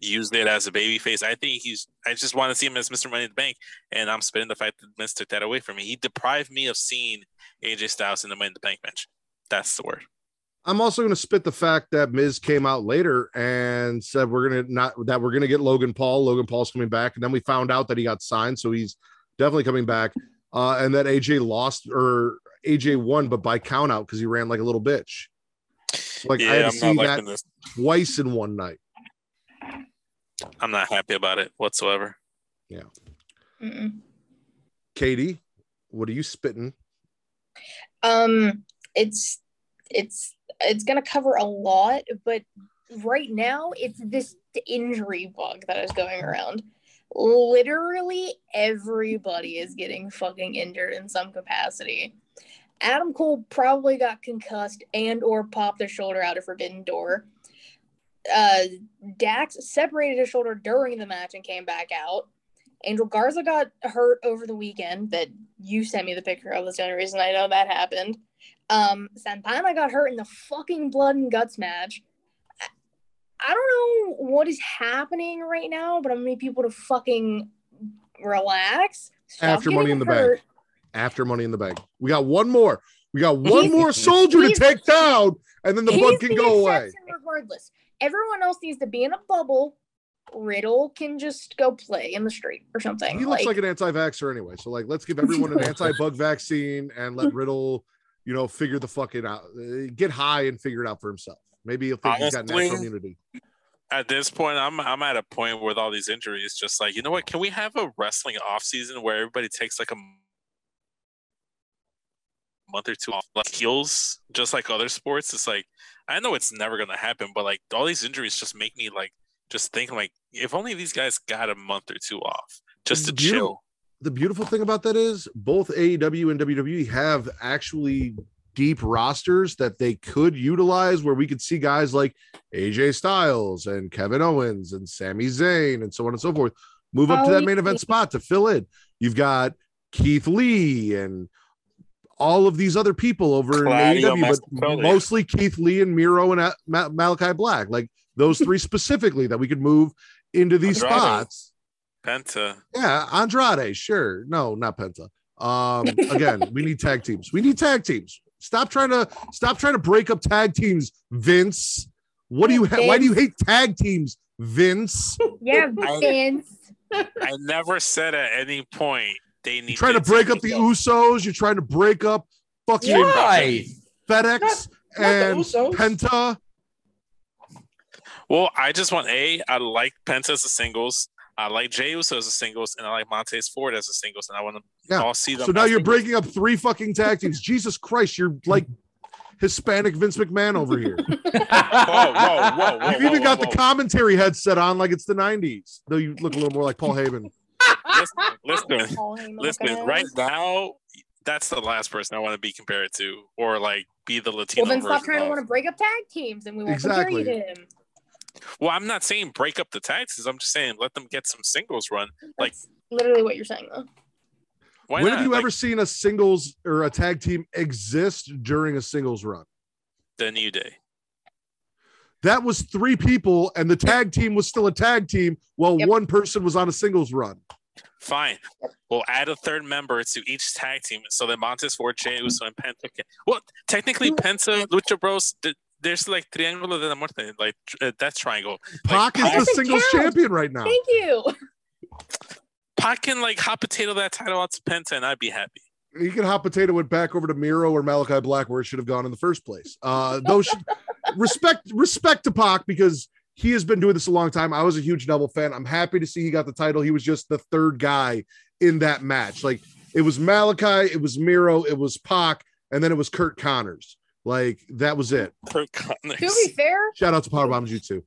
used it as a baby face. I think he's. I just want to see him as Mr. Money in the Bank, and I'm spitting the fact that Miz took that away from me. He deprived me of seeing AJ Styles in the Money in the Bank match. That's the word. I'm also going to spit the fact that Miz came out later and said we're going to not that we're going to get Logan Paul. Logan Paul's coming back, and then we found out that he got signed, so he's definitely coming back. Uh, and that AJ lost or AJ won, but by count out because he ran like a little bitch. Like I had to I'm see that this. twice in one night. I'm not happy about it whatsoever. Mm-mm. Katie, what are you spitting? Um, it's it's it's gonna cover a lot, but right now it's this injury bug that is going around. Literally everybody is getting fucking injured in some capacity. Adam Cole probably got concussed and or popped their shoulder out of forbidden door. Uh, Dax separated his shoulder during the match and came back out. Angel Garza got hurt over the weekend. That you sent me the picture of. That's the only reason I know that happened. Um, Santana got hurt in the fucking blood and guts match. I, I don't know what is happening right now, but I need people to fucking relax. Stop After Money in the hurt. Bank. After Money in the Bank, we got one more. We got one He's- more soldier to take down, and then the bug can the go away. Regardless, everyone else needs to be in a bubble. Riddle can just go play in the street or something. He looks like an anti-vaxxer anyway. So like, let's give everyone an anti-bug vaccine and let Riddle, you know, figure the fucking out, uh, get high and figure it out for himself. Maybe he'll think he's got natural immunity. At this point, I'm I'm at a point with all these injuries, just like you know what? Can we have a wrestling off season where everybody takes like a month or two off, like heals, just like other sports? It's like I know it's never gonna happen, but like all these injuries just make me like just think like if only these guys got a month or two off just to Beautiful. chill. The beautiful thing about that is both AEW and WWE have actually deep rosters that they could utilize where we could see guys like AJ Styles and Kevin Owens and Sami Zayn and so on and so forth move up to oh, that main event spot to fill in. You've got Keith Lee and all of these other people over Claudio in AEW, but Mastrolia. mostly Keith Lee and Miro and Malachi Black, like those three specifically that we could move into these Andrade. spots. Penta. Yeah, Andrade, sure. No, not Penta. Um, again, we need tag teams. We need tag teams. Stop trying to stop trying to break up tag teams, Vince. What do you ha- why do you hate tag teams, Vince? yeah, Vince. I never said at any point they need You're trying to break up the Usos, you're trying to break up fucking Why? FedEx Not- not and Usos. Penta. Well, I just want a. I like Penta as a singles. I like Jey Uso as a singles, and I like Montez Ford as a singles, and I want to Yeah. all see them. So now you're singles. breaking up three fucking tag teams. Jesus Christ, you're like Hispanic Vince McMahon over here. Whoa, whoa, whoa, whoa! You've even whoa, got whoa, the commentary headset on like it's the 90s. Though you look a little more like Paul Heyman. Listen, listen, Paul listen. Right now, that's the last person I want to be compared to, or like be the Latino. Well, then stop version trying to want to break up tag teams, and we won't Exactly. compare you to him. Well, I'm not saying break up the taxes. I'm just saying let them get some singles run. Like- literally what you're saying, though. Why when not? have you Like, ever seen a singles or a tag team exist during a singles run? the New Day? That was three people, and the tag team was still a tag team while Yep. one person was on a singles run. Fine. We'll add a third member to each tag team so that Montez Ford, Jey Uso, and Penta can. Well, technically, Penta, Lucha Bros, th- there's like Triángulo de la Muerte, like uh, that triangle. Pac is Pac the singles count. champion right now. Thank you. Pac can like hot potato that title out to Penta, and I'd be happy. He can hot potato it back over to Miro or Malachi Black where it should have gone in the first place. Uh, those should, respect respect to Pac because he has been doing this a long time. I was a huge Neville fan. I'm happy to see he got the title. He was just the third guy in that match. Like it was Malachi, it was Miro, it was Pac, and then it was Kurt Connors. Like that was it. Kurt To be fair, Shout out to Powerbomb Jutsu.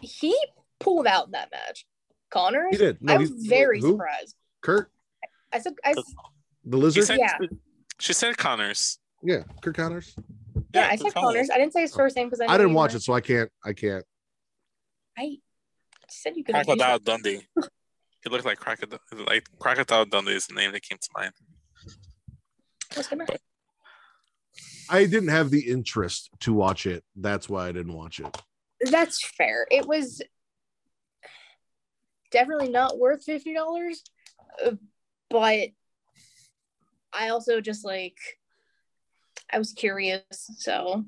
he pulled out that match. Connors, He did. No, I was very who? surprised. Kurt, I said, I, the She lizard. said, Yeah. she said Connors. Yeah, Kurt Connors. yeah, I Kurt said Connors. I didn't say his first name because I, I didn't watch it, so I can't. I can't. I said you could. Crocodile Dundee. He looked like Crocodile. Like Crocodile Dundee is the name that came to mind. What's gonna- I didn't have the interest to watch it. That's why I didn't watch it. That's fair. It was definitely not worth fifty dollars, uh, but I also just like I was curious, so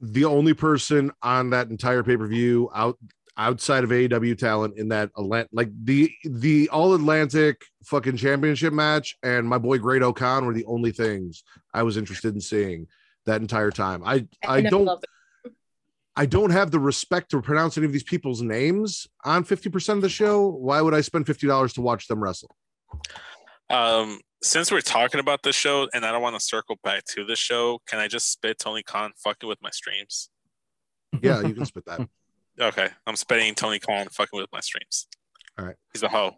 the only person on that entire pay-per-view out outside of AEW talent in that Atlant- like the the all Atlantic fucking championship match and my boy Great-O-Khan were the only things I was interested in seeing that entire time. I I never don't. I don't have the respect to pronounce any of these people's names on 50% of the show. Why would I spend $50 to watch them wrestle? Um, since we're talking about the show, and I don't want to circle back to the show, can I just spit Tony Khan fucking with my streams? Yeah, you can spit that. Okay, I'm spitting Tony Khan fucking with my streams. All right. he's a hoe.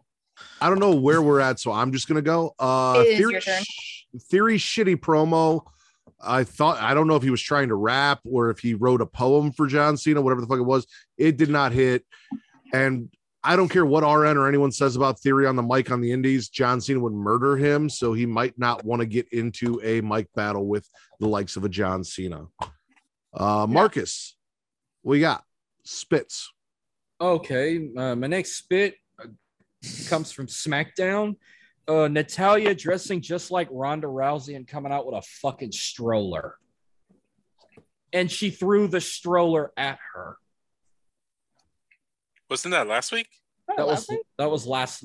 I don't know where we're at, so I'm just gonna go. Uh It is theory, your turn. theory shitty promo. I thought I don't know if he was trying to rap or if he wrote a poem for John Cena, whatever the fuck it was. It did not hit. And I don't care what RN or anyone says about Theory on the mic on the Indies. John Cena would murder him, so he might not want to get into a mic battle with the likes of a John Cena. Uh, Marcus, we got spits. Okay, uh, my next spit uh, comes from SmackDown. Uh, Natalya dressing just like Ronda Rousey and coming out with a fucking stroller. And she threw the stroller at her. Wasn't that last week? That was that was last.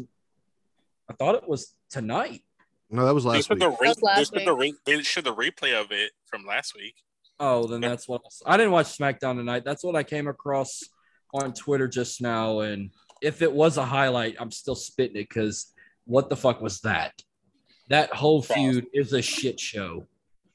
I thought it was tonight. No, that was last showed week. the, re- That's last they showed the re- they showed the replay of it from last week. Oh, then that's what I didn't watch SmackDown tonight. That's what I came across on Twitter just now. And if it was a highlight, I'm still spitting it because what the fuck was that? That whole feud is a shit show.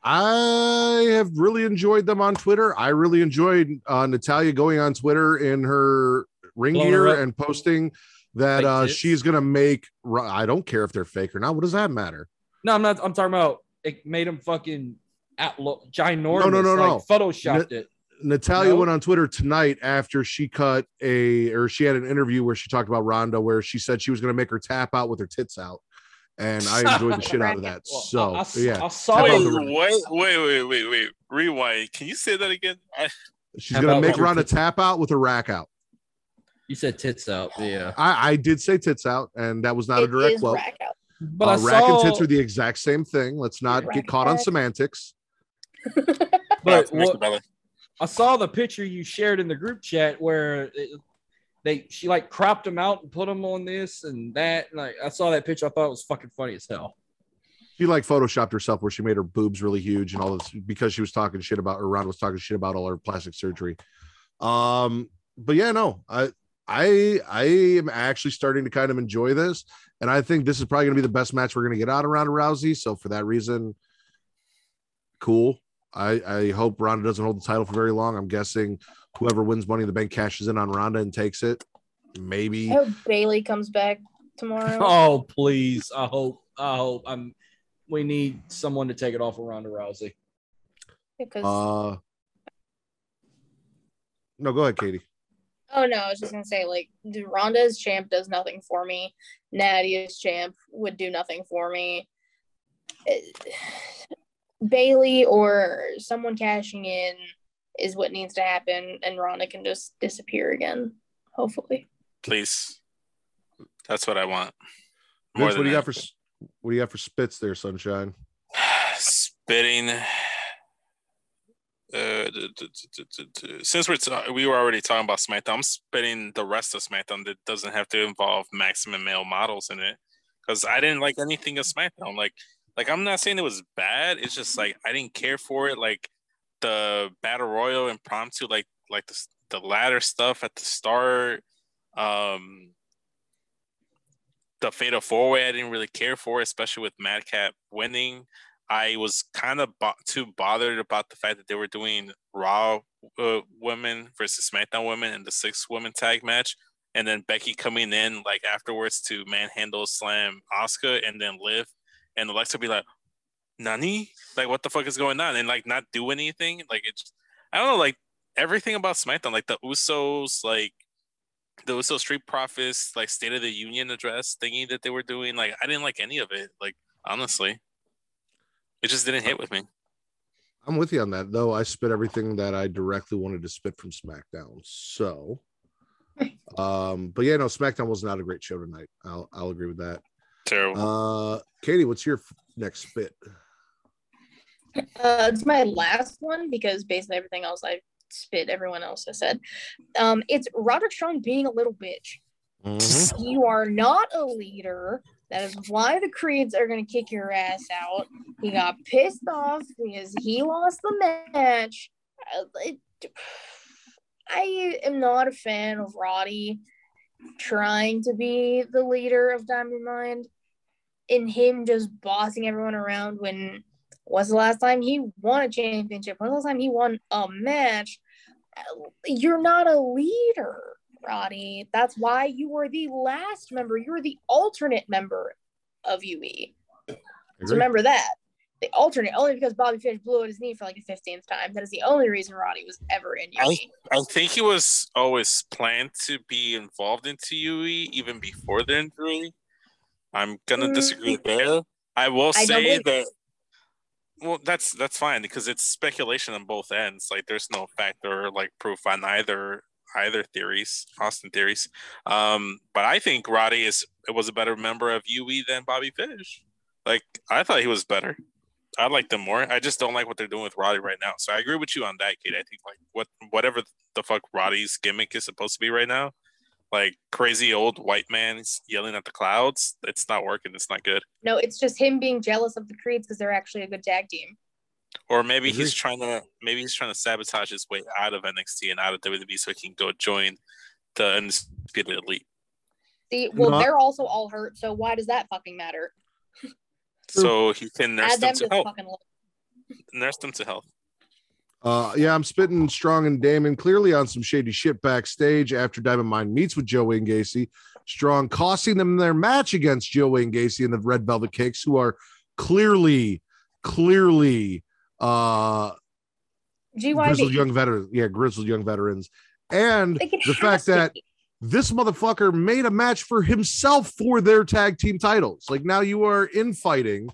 I have really enjoyed them on Twitter. I really enjoyed uh, Natalya going on Twitter in her ring Blowing gear up. and posting that uh, she's gonna make. I don't care if they're fake or not. What does that matter? No, I'm not. I'm talking about it made him fucking at lo- ginormous. No, no, no, no. like, Photoshopped it. Natalya No? went on Twitter tonight after she cut a or she had an interview where she talked about Ronda, where she said she was gonna make her tap out with her tits out, and I enjoyed the shit out of that. Well, So I, I, yeah, I saw Wait, it. wait, wait, wait, wait, wait. Rewind. Can you say that again? I, she's Tap gonna make with her Ronda tits. tap out with her rack out. You said tits out. Yeah. I, I did say tits out, and that was not a direct quote. rack. But uh, I rack saw. and tits are the exact same thing. Let's not Rack get caught on semantics. but Mr. what, Bella. I saw the picture you shared in the group chat where it, they she like cropped them out and put them on this and that. Like I saw that picture, I thought it was fucking funny as hell. She like photoshopped herself where she made her boobs really huge and all this because she was talking shit about or Ron was talking shit about all her plastic surgery. Um, but yeah, no, I I I am actually starting to kind of enjoy this, and I think this is probably gonna be the best match we're gonna get out of Ronda Rousey. So for that reason, cool. I I hope Ronda doesn't hold the title for very long. I'm guessing whoever wins Money in the Bank cashes in on Ronda and takes it. Maybe I hope Bayley comes back tomorrow. Oh please, I hope, I hope. I'm. We need someone to take it off of Ronda Rousey. because uh no, go ahead, Katie. oh no, I was just gonna say like Ronda's champ does nothing for me. Nadia's champ would do nothing for me. Bayley or someone cashing in is what needs to happen, and Ronda can just disappear again. Hopefully, Please. That's what I want. Vince, what do you got for what do you got for spits there, Sunshine? spitting. Uh, d- d- d- d- d- since we're ta- we were already talking about SmackDown, I'm spitting the rest of SmackDown that doesn't have to involve maximum male models in it because I didn't like anything of SmackDown. Like, like I'm not saying it was bad. It's just like I didn't care for it. Like the battle royal impromptu, like like the the ladder stuff at the start. Um, the fatal four way I didn't really care for, especially with Madcap winning. I was kind of bo- too bothered about the fact that they were doing Raw uh, women versus SmackDown women in the six women tag match, and then Becky coming in like afterwards to manhandle slam Oscar and then Liv, and Alexa would be like, "Nani? Like what the fuck is going on?" and like not do anything. Like it's I don't know, like everything about SmackDown, like the Usos, like the Uso Street Profits, like State of the Union address thingy that they were doing. Like I didn't like any of it. Like honestly. It just didn't hit with me. I'm with you on that, though. I spit everything that I directly wanted to spit from SmackDown. So, um, but yeah, no, SmackDown was not a great show tonight. I'll I'll agree with that. Terrible. Uh, Katie, what's your f- next spit? uh, it's my last one because based on everything else I spit everyone else has said. Um, it's Roderick Strong being a little bitch. Mm-hmm. You are not a leader. That is why the Creeds are going to kick your ass out. He got pissed off because he lost the match. Uh, I am not a fan of Roddy trying to be the leader of Diamond Mine and him just bossing everyone around when was the last time he won a championship? When was the last time he won a match? You're not a leader. Roddy. That's why you were the last member. You were the alternate member of UE. So remember that. the alternate only because Bobby Fish blew out his knee for like the fifteenth time. That is the only reason Roddy was ever in UE. I think he was always planned to be involved into UE even before the injury. I'm gonna Mm. disagree there. I will say that. Well, that's that's fine because it's speculation on both ends. Like, there's no fact or like proof on either either theories, Austin theories. Um, but I think Roddy is was a better member of UE than Bobby Fish. Like, I thought he was better. I like them more. I just don't like what they're doing with Roddy right now. So I agree with you on that, Kate. I think like what whatever the fuck Roddy's gimmick is supposed to be right now, like crazy old white man yelling at the clouds, it's not working. It's not good. No, it's just him being jealous of the Creeds because they're actually a good tag team. Or maybe Agree. he's trying to maybe he's trying to sabotage his way out of NXT and out of WWE so he can go join the undisputed elite. See, well, No. they're also all hurt, so why does that fucking matter? So he can nurse Add them them to to health. fucking list. Nurse them to health. Uh, yeah, I'm spitting Strong and Damon clearly on some shady shit backstage after Diamond Mine meets with Joe Wayne Gacy. Strong costing them their match against Joe Wayne Gacy and the Red Velvet Cakes, who are clearly, clearly uh grizzled young veterans. Yeah, grizzled young veterans. And the fact that this motherfucker made a match for himself for their tag team titles. Like now you are infighting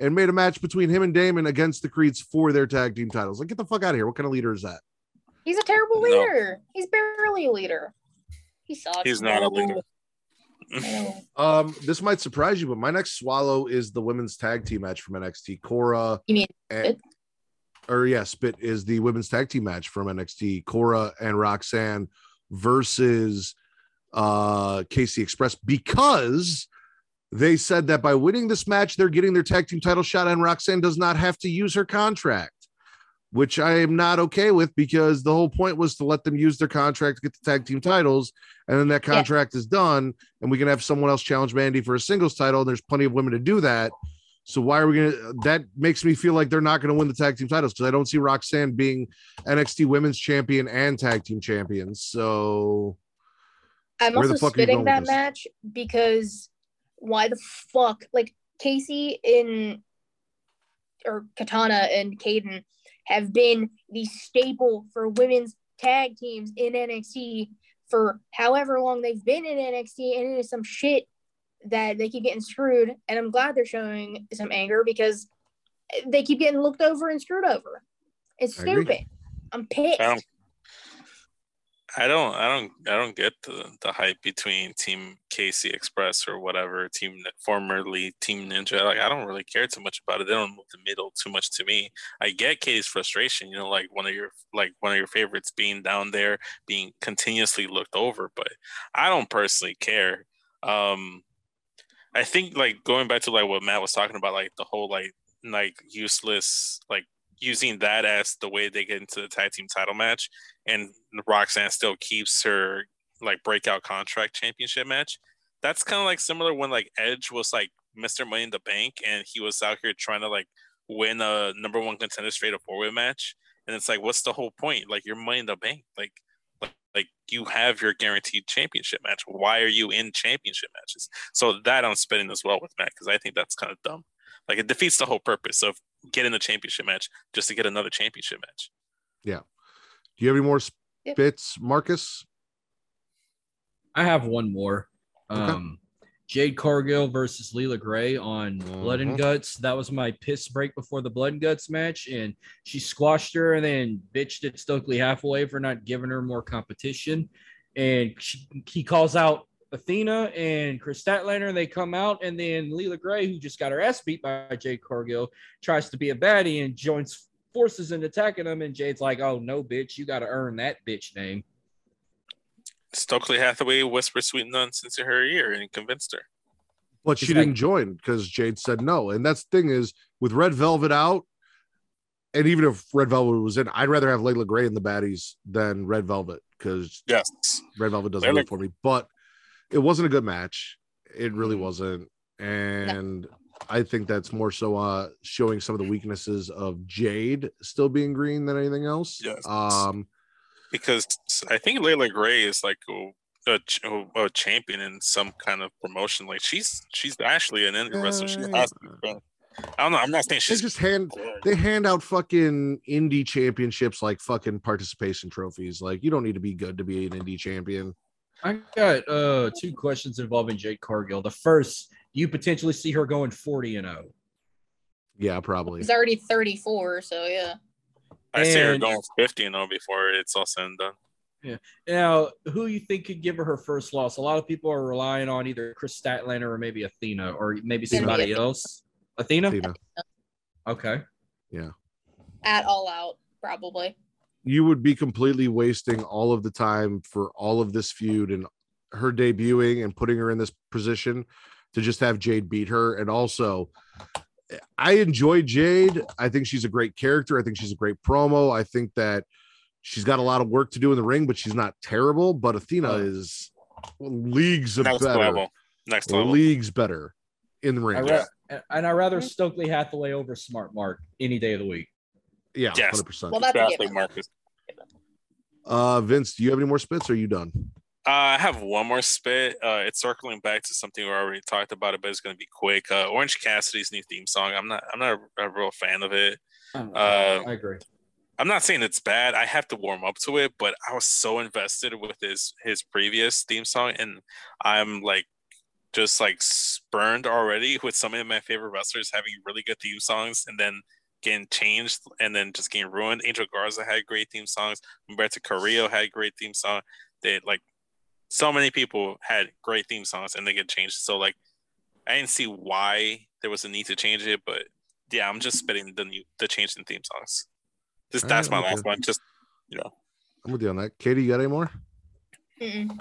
and made a match between him and Damon against the Creeds for their tag team titles. Like, get the fuck out of here. What kind of leader is that? He's a terrible No. leader. He's barely a leader. He sucks. He's not a leader. Um, this might surprise you, but my next swallow is the women's tag team match from NXT. Cora You mean and Spit? or yeah, Spit is the women's tag team match from NXT. Cora and Roxanne versus uh Casey Express because they said that by winning this match, they're getting their tag team title shot, and Roxanne does not have to use her contract, which I am not okay with because the whole point was to let them use their contract to get the tag team titles, and then that Yeah. contract is done, and we can have someone else challenge Mandy for a singles title. And there's plenty of women to do that. So why are we gonna? That makes me feel like they're not gonna win the tag team titles because I don't see Roxanne being NXT Women's Champion and tag team champions. So I'm also spitting that match because why the fuck? Like Casey in or Katana and Kayden have been the staple for women's tag teams in NXT for however long they've been in NXT, and it is some shit that they keep getting screwed. And I'm glad they're showing some anger because they keep getting looked over and screwed over. It's stupid. I'm pissed. I don't I don't I don't I don't get the, the hype between Team Casey Express or whatever team formerly Team Ninja. Like I don't really care too much about it. They don't move the middle too much to me. I get Katie's frustration, you know, like one of your like one of your favorites being down there, being continuously looked over, but I don't personally care. Um I think like going back to like what Matt was talking about, like the whole like like useless like using that as the way they get into the tag team title match and Roxanne still keeps her like breakout contract championship match. That's kind of like similar when like Edge was like Mr. Money in the Bank and he was out here trying to like win a number one contender straight a four way match. And it's like, what's the whole point? Like you're money in the bank. Like like, you have your guaranteed championship match. Why are you in championship matches? So that I'm spinning as well with Matt because I think that's kind of dumb. Like it defeats the whole purpose of getting a championship match just to get another championship match. Yeah. Do you have any more Yep. spits, Marcus? I have one more. Okay. Um, Jade Cargill versus Leila Grey on Blood and. Guts. That was my piss break before the Blood and Guts match, and she squashed her and then bitched at Stokely halfway for not giving her more competition. And she, he calls out Athena and Kris Statlander, and they come out, and then Leila Grey, who just got her ass beat by Jade Cargill, tries to be a baddie and joins forces in attacking them. And Jade's like, "Oh no, bitch, you got to earn that bitch name." Stokely Hathaway whispered sweet nonsense in her ear and convinced her. But she didn't join because Jade said no. And that's the thing is with Red Velvet out, and even if Red Velvet was in, I'd rather have Leila Grey in the baddies than Red Velvet because Yes. Red Velvet doesn't Leila- work for me. But it wasn't a good match. It really Mm. wasn't. And I think that's more so uh showing some of the weaknesses of Jade still being green than anything else. Yes. Um Because I think Leila Grey is like a, a, a champion in some kind of promotion. Like she's she's actually an indie wrestler. She has to be. I don't know. I'm not saying They she's just hand they hand out fucking indie championships like fucking participation trophies. Like you don't need to be good to be an indie champion. I got uh two questions involving Jade Cargill. The first, do you potentially see her going 40 and oh? 0? Yeah, probably. He's already 34, so yeah. I see her going 50 and 0 before it's all said and done. Yeah. Now, who you think could give her her first loss? A lot of people are relying on either Kris Statlander or maybe Athena or maybe somebody Athena. else. Athena? Athena. Okay. Yeah. At all out, probably. You would be completely wasting all of the time for all of this feud and her debuting and putting her in this position to just have Jade beat her. And also, I enjoy Jade. I think she's a great character. I think she's a great promo. I think that she's got a lot of work to do in the ring, but she's not terrible. But Athena is leagues of Next better, level. Next level. leagues better in the I ring. ra- and I rather mm-hmm. Stokely Hathaway over Smart Mark any day of the week. Yeah, Yes. hundred percent. Well, that's a Exactly, given. Marcus. Uh, Vince, do you have any more spits? Or are you done? Uh, I have one more spit. Uh, it's circling back to something we already talked about it, but it's going to be quick. Uh, Orange Cassidy's new theme song. I'm not. I'm not a, a real fan of it. Uh, I agree. I'm not saying it's bad. I have to warm up to it, but I was so invested with his his previous theme song, and I'm like just like spurned already with some of my favorite wrestlers having really good theme songs, and then getting changed, and then just getting ruined. Angel Garza had great theme songs. Humberto Carrillo had great theme song. They like so many people had great theme songs, and they get changed. So like, I didn't see why there was a need to change it, but yeah, I'm just spitting the new the change in theme songs. Just that's my Alright, last one. Just you know, I'm with you on that. Katie, you got any more? Mm-mm.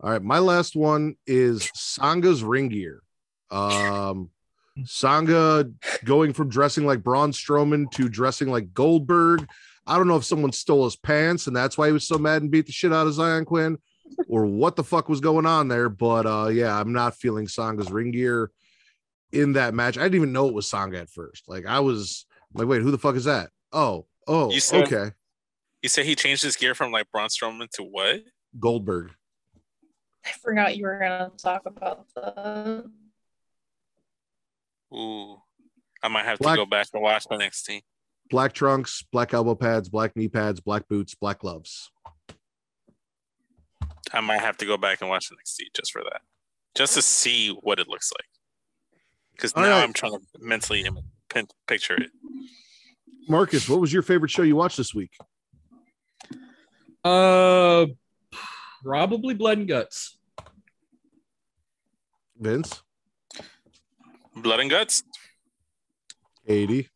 All right, my last one is Sanga's ring gear. Um, Sanga going from dressing like Braun Strowman to dressing like Goldberg. I don't know if someone stole his pants and that's why he was so mad and beat the shit out of Xyon Quinn, or what the fuck was going on there. But uh, yeah, I'm not feeling Sanga's ring gear in that match. I didn't even know it was Sanga at first. Like I was like, wait, who the fuck is that? Oh, oh, You said- okay, you said he changed his gear from like Braun Strowman to what? Goldberg. I forgot you were gonna talk about that. Ooh, I might have Black- to go back and watch the next team. black trunks, black elbow pads, black knee pads, black boots, black gloves. I might have to go back and watch the next team just for that, just to see what it looks like. Because now right. I'm trying to mentally picture it. Marcus, what was your favorite show you watched this week? Uh, probably Blood and Guts. Vince, Blood and guts. Katie.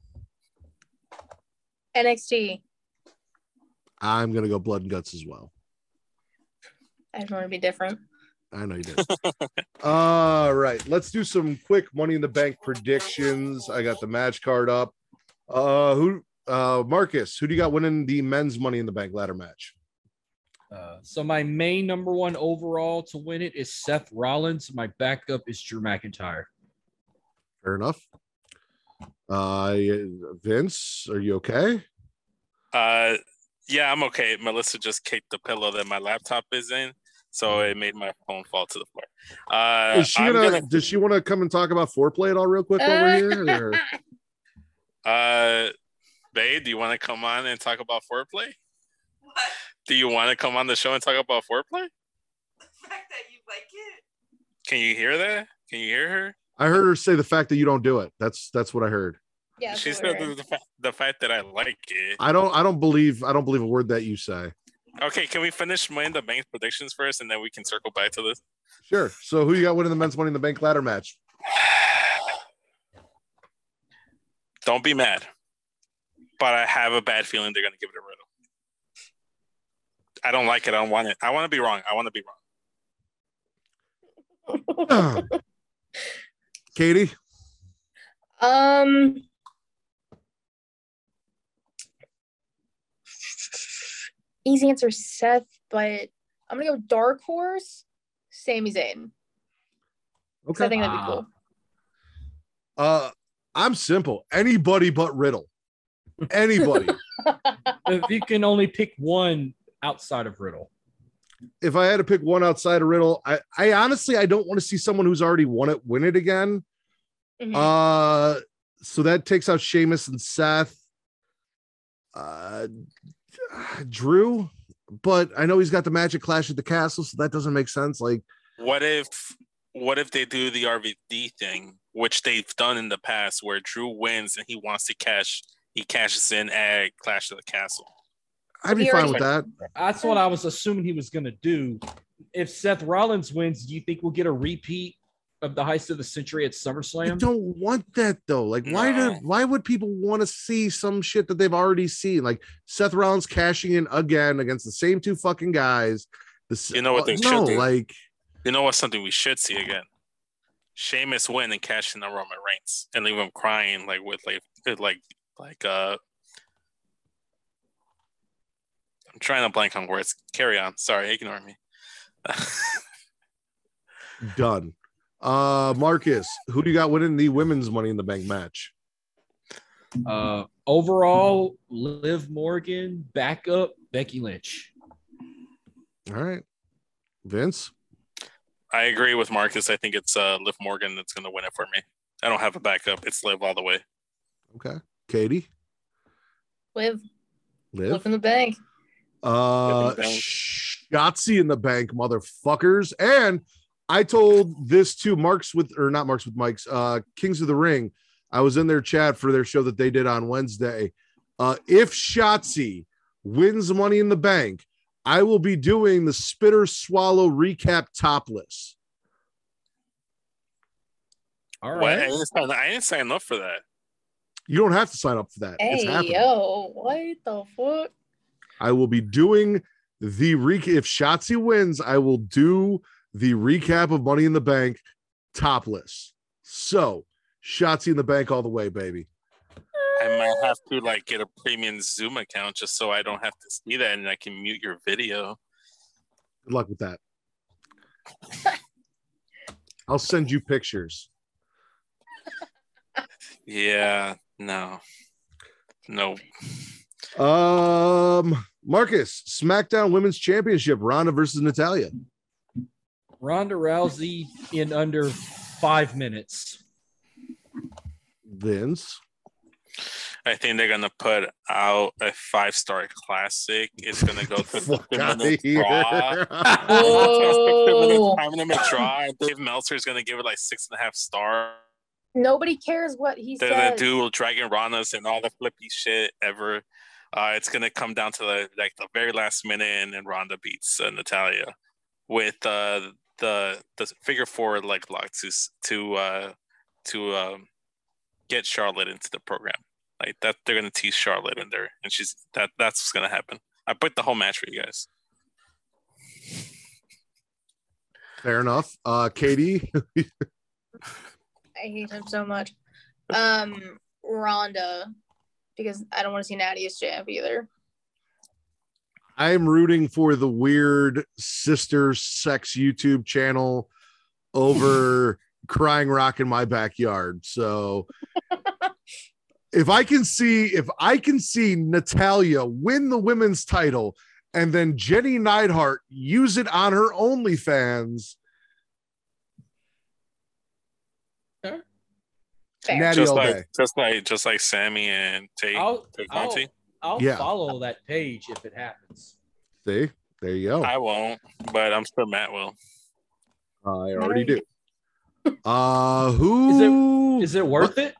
NXT. I'm gonna go blood and guts as well. I just want to be different. I know you did. All right, let's do some quick money in the bank predictions. I got the match card up. Uh, who? Uh, Marcus, who do you got winning the men's money in the bank ladder match? Uh, so my main number one overall to win it is Seth Rollins. My backup is Drew McIntyre. Fair enough. Uh, Vince, are you okay? Uh, yeah, I'm okay. Melissa just kicked the pillow that my laptop is in, so it made my phone fall to the floor. Uh, Is she gonna, gonna Does she want to come and talk about foreplay at all, real quick, over here? or- Uh, babe, do you want to come on and talk about foreplay? What? Do you want to come on the show and talk about foreplay? The fact that you like it? Can you hear that? Can you hear her? I heard her say the fact that you don't do it. That's that's what I heard. yeah. she said the, the, fa- the fact that I like it. I don't I don't believe I don't believe a word that you say. Okay, can we finish Money in the Bank predictions first, and then we can circle back to this? Sure. So who you got winning the men's money in the bank ladder match? Don't be mad, but I have a bad feeling they're gonna give it a riddle. I don't like it. I don't want it. I want to be wrong. I want to be wrong. Katie, Um. Easy answer, Seth, but I'm gonna go dark horse, Sami Zayn. 'Cause I think that'd be cool. Uh, I'm simple. Anybody but Riddle. Anybody. if you can only pick one outside of Riddle. if I had to pick one outside of Riddle, I I honestly I don't want to see someone who's already won it win it again. Mhm. Uh, so that takes out Sheamus and Seth. Uh, Drew, but I know he's got the Magic Clash at the Castle, so that doesn't make sense. Like, What if what if they do the RVD thing, which they've done in the past, where Drew wins and he wants to cash, he cashes in at Clash of the Castle. I'd be He fine already- with that. That's what I was assuming he was going to do. If Seth Rollins wins, do you think we'll get a repeat of the heist of the century at I SummerSlam? don't want that though. Like, why do why would people want to see some shit that they've already seen? Like Seth Rollins cashing in again against the same two fucking guys. The You know what they no, should do? like You know what's something we should see again? Sheamus win and cash in on Roman Reigns and leave him crying like with like like like uh I'm trying to blank on words. Carry on. Sorry, ignore me. done. Uh Marcus, who do you got winning the women's money in the bank match? Uh, overall, Liv Morgan, backup Becky Lynch. All right. Vince. I agree with Marcus. I think it's uh Liv Morgan that's gonna win it for me. I don't have a backup. It's Liv all the way. Okay. Katie. Live, Liv. live in the bank. Uh, Live in. Shotzi in the bank, motherfuckers. And I told this to Marks with, or not Marks with Mike's, uh, Kings of the Ring. I was in their chat for their show that they did on Wednesday. Uh, if Shotzi wins Money in the Bank, I will be doing the Spitter Swallow recap topless. All right. What? I right. didn't, sign, I didn't sign up for that. You don't have to sign up for that. Hey happening. yo, what the fuck? I will be doing the recap. If Shotzi wins, I will do the recap of Money in the Bank topless. So, Shotzi in the bank all the way, baby. I might have to like get a premium Zoom account just so I don't have to see that and I can mute your video. Good luck with that. I'll send you pictures. Yeah, no. No. Um, Marcus, SmackDown Women's Championship, Ronda versus Natalya. Ronda Rousey in under five minutes. Vince. I think they're gonna put out a five star classic. It's gonna go to Fuck 15 here. draw. Oh. Five minute draw. And Dave Meltzer is gonna give it like six and a half stars. Nobody cares what he They're says. gonna do Dragon Ranas and all the flippy shit ever. Uh, it's gonna come down to the like the very last minute, and then Ronda beats uh, Natalya with uh, the the figure four leg lock to to uh, to um, get Charlotte into the program. Like that, they're gonna tease Charlotte in there, and she's that. That's what's gonna happen. I put the whole match for you guys. Fair enough. Uh, Katie. I hate him so much. Um, Ronda, because I don't want to see Natty as champ either. I'm rooting for the weird sister sex YouTube channel over crying rock in my backyard. So if I can see if I can see Natalya win the women's title and then Jenni Neidhart use it on her OnlyFans, Fair. Natty Just like day. just like just like Sammy and Tate. I'll, Tate I'll, Conti. I'll Yeah. follow that page if it happens. See, there you go. I won't, but I'm sure Matt will. I already do. Uh, who Is it worth it?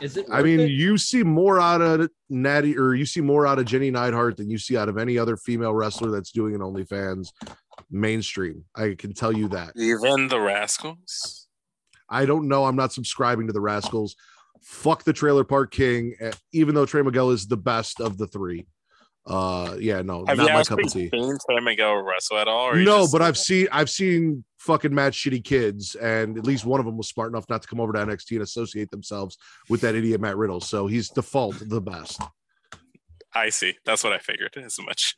Is it? I mean, it? you see more out of Natty, or you see more out of Jenni Neidhart than you see out of any other female wrestler that's doing an OnlyFans mainstream. I can tell you that. Even the Rascalz. I don't know. I'm not subscribing to the Rascalz. Fuck the Trailer Park King. eh, Even though Trey Miguel is the best of the three. Uh, yeah, no, Have not you my cup of tea. seen Trey Miguel wrestle at all? or No, just- but I've seen I've seen fucking mad shitty kids, and at least one of them was smart enough not to come over to NXT and associate themselves with that idiot Matt Riddle. So he's default the best. I see. That's what I figured as much.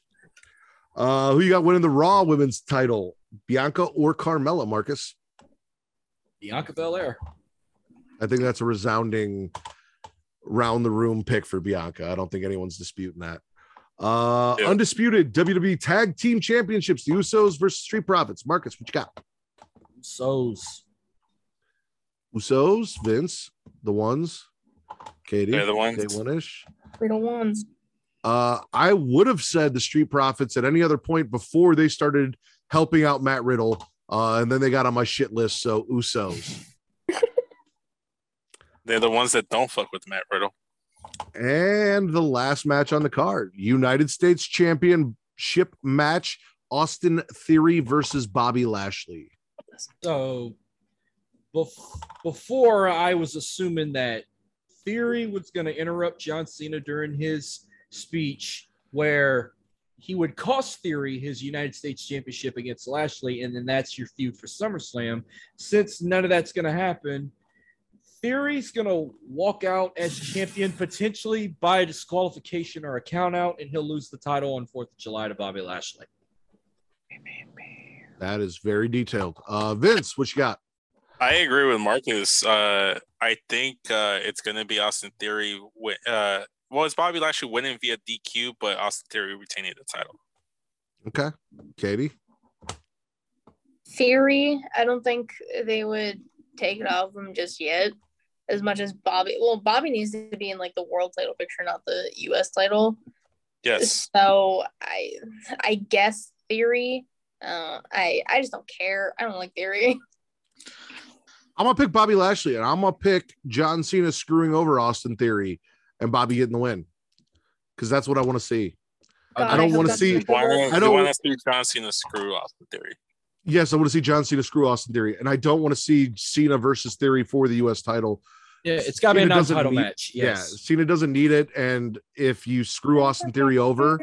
Uh, who you got winning the Raw Women's title, Bianca or Carmella? Marcus, Bianca Belair. I think that's a resounding round the room pick for Bianca. I don't think anyone's disputing that. Uh, Yeah. undisputed WWE Tag Team Championships: the Usos versus Street Profits. Marcus, what you got? Usos. Usos, Vince, the ones. Katie, They're the ones. day one ish. We're the ones. Uh, I would have said the Street Profits at any other point before they started helping out Matt Riddle, uh, and then they got on my shit list. So Usos. They're the ones that don't fuck with Matt Riddle. And the last match on the card United States Championship match Austin Theory versus Bobby Lashley. So bef- before I was assuming that Theory was going to interrupt John Cena during his speech where he would cost Theory his United States Championship against Lashley, and then that's your feud for SummerSlam. Since none of that's going to happen, Theory's going to walk out as champion potentially by a disqualification or a count out, and he'll lose the title on 4th of July to Bobby Lashley. That is very detailed. Uh, Vince, what you got? I agree with Marcus. Uh, I think uh, it's going to be Austin Theory. Wi- uh, well, it's Bobby Lashley winning via DQ, but Austin Theory retaining the title. Okay, Katie. Theory, I don't think they would take it off him just yet. As much as Bobby, well, Bobby needs to be in like the world title picture, not the U.S. title. Yes. So I, I guess Theory. Uh, I I just don't care. I don't like Theory. I'm gonna pick Bobby Lashley, and I'm gonna pick John Cena screwing over Austin Theory and Bobby getting the win because that's what I want to see. God, I don't wanna see- Why don't, I I don't- don't want to see John Cena screw Austin Theory. Yes, I want to see John Cena screw Austin Theory, and I don't want to see Cena versus Theory for the U.S. title. Yeah, it's got to be a non-title need- match. Yes. Yeah, Cena doesn't need it, and if you screw Austin Theory over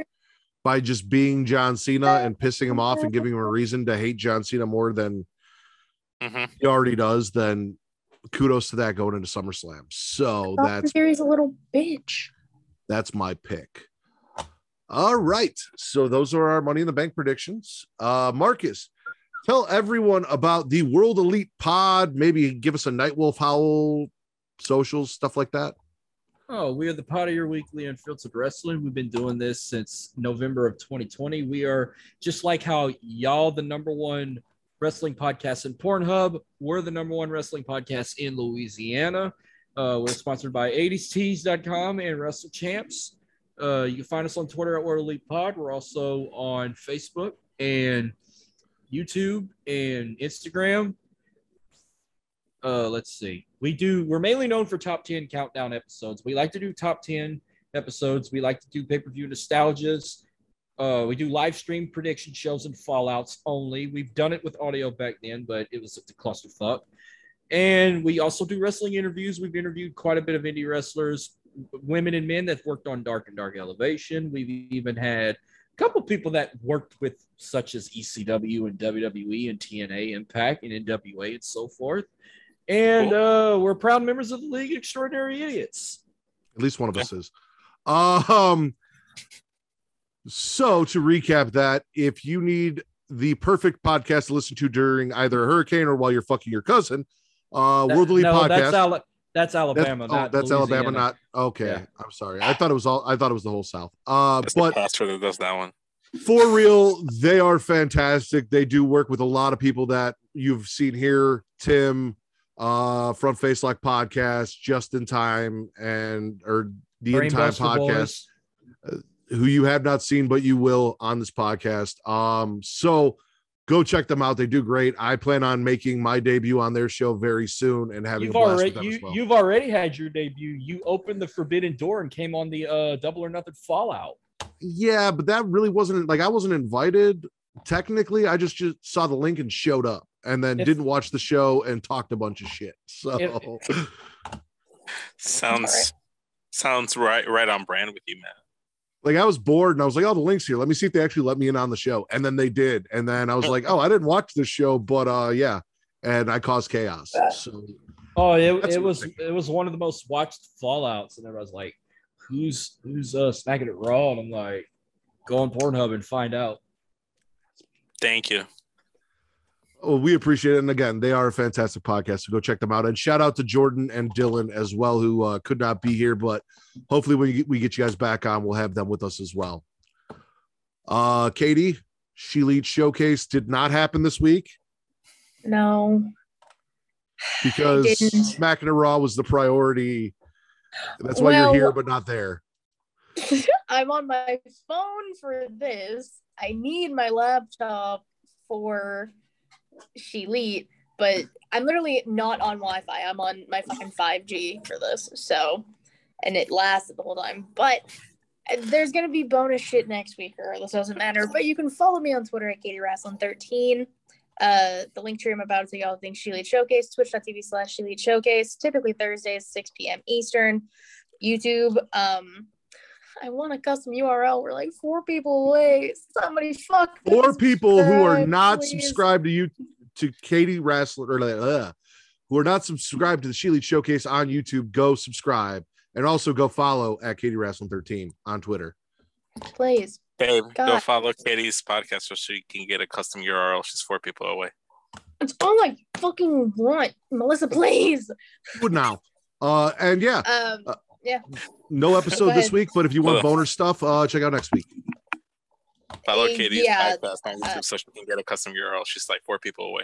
by just being John Cena and pissing him off and giving him a reason to hate John Cena more than hmm he already does, then kudos to that going into SummerSlam. So Austin that's Theory's a little bitch. that's my pick. All right. So those are our money in the bank predictions. Uh Marcus, tell everyone about the World Elite Pod. Maybe give us a Nightwolf Howl socials, stuff like that. Oh, we are the Pot of Your Weekly Unfiltered Wrestling. We've been doing this since November of 2020. We are just like how y'all the number one wrestling podcast in Pornhub. We're the number one wrestling podcast in Louisiana. Uh, we're sponsored by 80stees.com and Wrestle Champs. Uh, you can find us on Twitter at World Elite Pod. We're also on Facebook and YouTube and Instagram. Uh, let's see. We do. We're mainly known for top ten countdown episodes. We like to do top ten episodes. We like to do pay per view nostalgias. Uh, we do live stream prediction shows and fallouts only. We've done it with audio back then, but it was a clusterfuck. And we also do wrestling interviews. We've interviewed quite a bit of indie wrestlers, women and men that worked on Dark and Dark Elevation. We've even had couple people that worked with such as ECW and WWE and TNA Impact and NWA and so forth. And uh, we're proud members of the League Extraordinary Idiots. At least one of us is. Um so to recap that, if you need the perfect podcast to listen to during either a hurricane or while you're fucking your cousin, uh That- World Elite no, Podcast. That's, that's That's- Alabama. oh, that's Louisiana. Alabama, not okay. Yeah. I'm sorry. I thought it was all I thought it was the whole South. Uh That's the but pastor that does that one. for real, they are fantastic. They do work with a lot of people that you've seen here, Tim, uh, Front Face Like Podcast, Just in Time, and or the In Brain Time Buster Podcast, Boys. who you have not seen, but you will on this podcast. Um, so go check them out. They do great. I plan on making my debut on their show very soon and having You've a blast already with them you, as well. you've already had your debut. You opened the forbidden door and came on the uh, Double or Nothing Fallout. Yeah, but that really wasn't like I wasn't invited technically. I just just saw the link and showed up and then If- didn't watch the show and talked a bunch of shit. So Sounds sounds right right on brand with you, man. Like I was bored and I was like, oh, the link's here. Let me see if they actually let me in on the show. And then they did. And then I was like, oh, I didn't watch this show, but uh yeah. And I caused chaos. So Oh, it, it was it was one of the most watched Fallouts, and everyone's like, "Who's who's uh smacking it raw?" And I'm like, "Go on Pornhub and find out." Thank you. Well, we appreciate it. And again, they are a fantastic podcast. So go check them out. And shout out to Jordan and Dylan as well, who uh, could not be here, but hopefully when we get, you guys back on, we'll have them with us as well. Uh Katie, Sheelite Showcase did not happen this week No. because. Smack and Raw was the priority That's why Well- you're here, but not there. I'm on my phone for this. I need my laptop for Sheelite, but I'm literally not on Wi-Fi. I'm on my fucking 5G for this. So, and it lasted the whole time. But there's gonna be bonus shit next week, or this doesn't matter. But you can follow me on Twitter at Katie Rasslin 13 Uh, the link tree I'm about to y'all things Lead Showcase, twitch.tv slash Sheelite Showcase, typically Thursdays, 6 p.m. Eastern. YouTube, um, I want a custom URL. We're like four people away. Somebody fuck. Or people who are not please. subscribed to you to Katie Wrestler or uh, who are not subscribed to the Sheelite Showcase on YouTube, go subscribe and also go follow at Katie Wrestling 13 on Twitter. Please. Babe, go God. follow Katie's podcast so she can get a custom URL. She's four people away. It's all I fucking want. Melissa, please. Good now. Uh, and yeah, Um, Uh, yeah. no episode this week, but if you want Ugh. boner stuff, uh, check out next week. Follow Katie's yeah, podcast on YouTube uh, so she can get a custom URL. She's like four people away.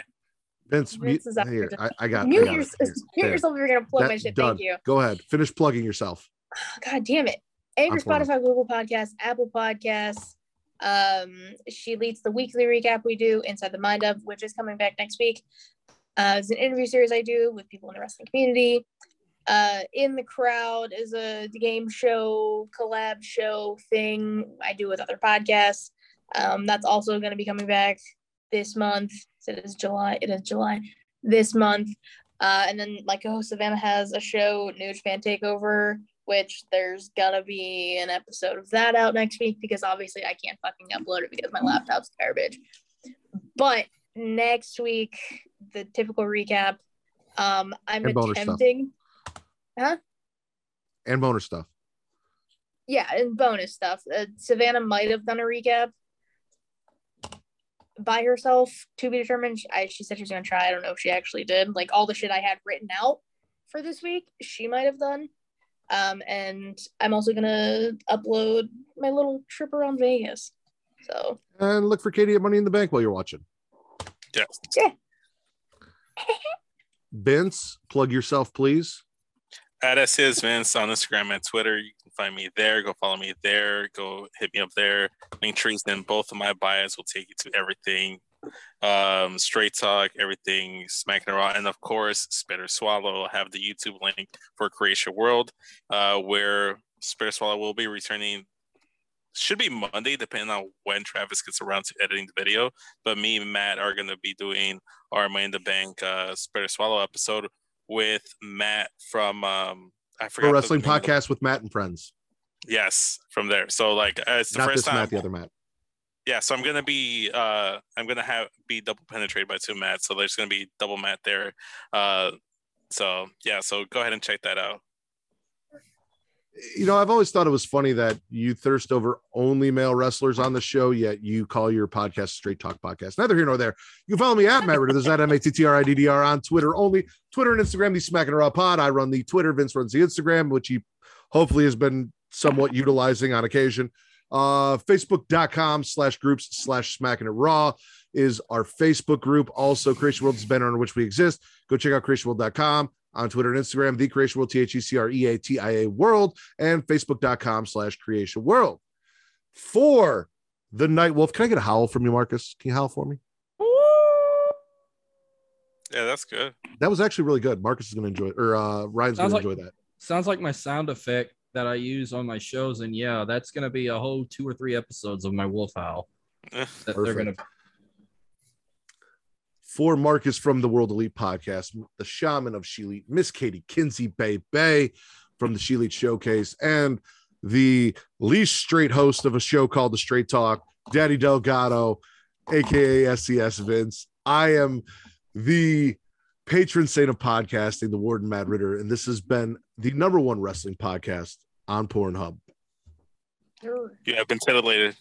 Vince, mute, is here, here. I, I got, I mute got it. yours- Here, mute yourself if you're gonna plug That- my shit. done. Thank you. Go ahead, finish plugging yourself. God damn it. Anchor, Spotify, Google Podcasts, Apple Podcasts. Um, she leads the weekly recap we do inside the mind of, which is coming back next week. Uh, it's an interview series I do with people in the wrestling community. Uh, in the crowd is a game show, collab show thing I do with other podcasts. Um, that's also going to be coming back this month. It is July. It is July this month. Uh, and then my co-host Savannah has a show, New Japan Takeover, which there's gonna be an episode of that out next week because obviously I can't fucking upload it because my laptop's garbage. But next week, the typical recap. Um, I'm bonus stuff. attempting. And bonus stuff. Yeah, and bonus stuff. Uh, Savannah might have done a recap by herself to be determined. I, she said she was gonna try. I don't know if she actually did. Like all the shit I had written out for this week, she might have done. Um, and I'm also gonna upload my little trip around Vegas. So And look for Katie at Money in the Bank while you're watching. Yes. Vince, plug yourself, please. At SCS Vince on Instagram and Twitter. You can find me there. Go follow me there. Go hit me up there. Link trees in both of my bios will take you to everything. Um, straight talk, everything smacking around, and of course, Spitter Swallow will have the YouTube link for Creation World, uh, where Spitter Swallow will be returning. Should be Monday, depending on when Travis gets around to editing the video. But me and Matt are going to be doing our Money in the Bank uh, Spitter Swallow episode with Matt from um I forgot Pro the Wrestling Podcast with Matt and Friends. Yes, from there. So like uh, it's the Not first this time. Matt, the other Matt. Yeah, so I'm gonna be uh I'm gonna have be double penetrated by two Matt. So there's gonna be double Matt there. Uh so yeah, so go ahead and check that out. You know, I've always thought it was funny that you thirst over only male wrestlers on the show, yet you call your podcast Straight Talk Podcast. Neither here nor there. You can follow me at Matt Ritter. There's at M A T T R I D D R on Twitter only. Twitter and Instagram, the Smacking Raw Pod. I run the Twitter. Vince runs the Instagram, which he hopefully has been somewhat utilizing on occasion. Uh, Facebook.com slash groups slash smacking it raw is our Facebook group. Also, Creation World is a banner under which we exist. Go check out creationworld.com on Twitter and Instagram, the Creation World, T H E C R E A T I A World, and Facebook.com slash Creation World. For the Night Wolf, can I get a howl from you, Marcus? Can you howl for me? Yeah, that's good. That was actually really good. Marcus is going to enjoy it, or uh, Ryan's going Sounds to like- enjoy that. Sounds like my sound effect that I use on my shows, and yeah, that's gonna be a whole two or three episodes of my wolf howl. Eh, That they're gonna Perfect. For Marcus from the World Elite Podcast, the shaman of Sheelite, Miss Katie Kinsey Bay Bay from the Sheelite Showcase, and the least straight host of a show called The Straight Talk, Daddy Delgado, aka SCS Vince. I am the patron saint of podcasting, the Warden Matt Ritter, and this has been the number one wrestling podcast on Pornhub. You have been titillated.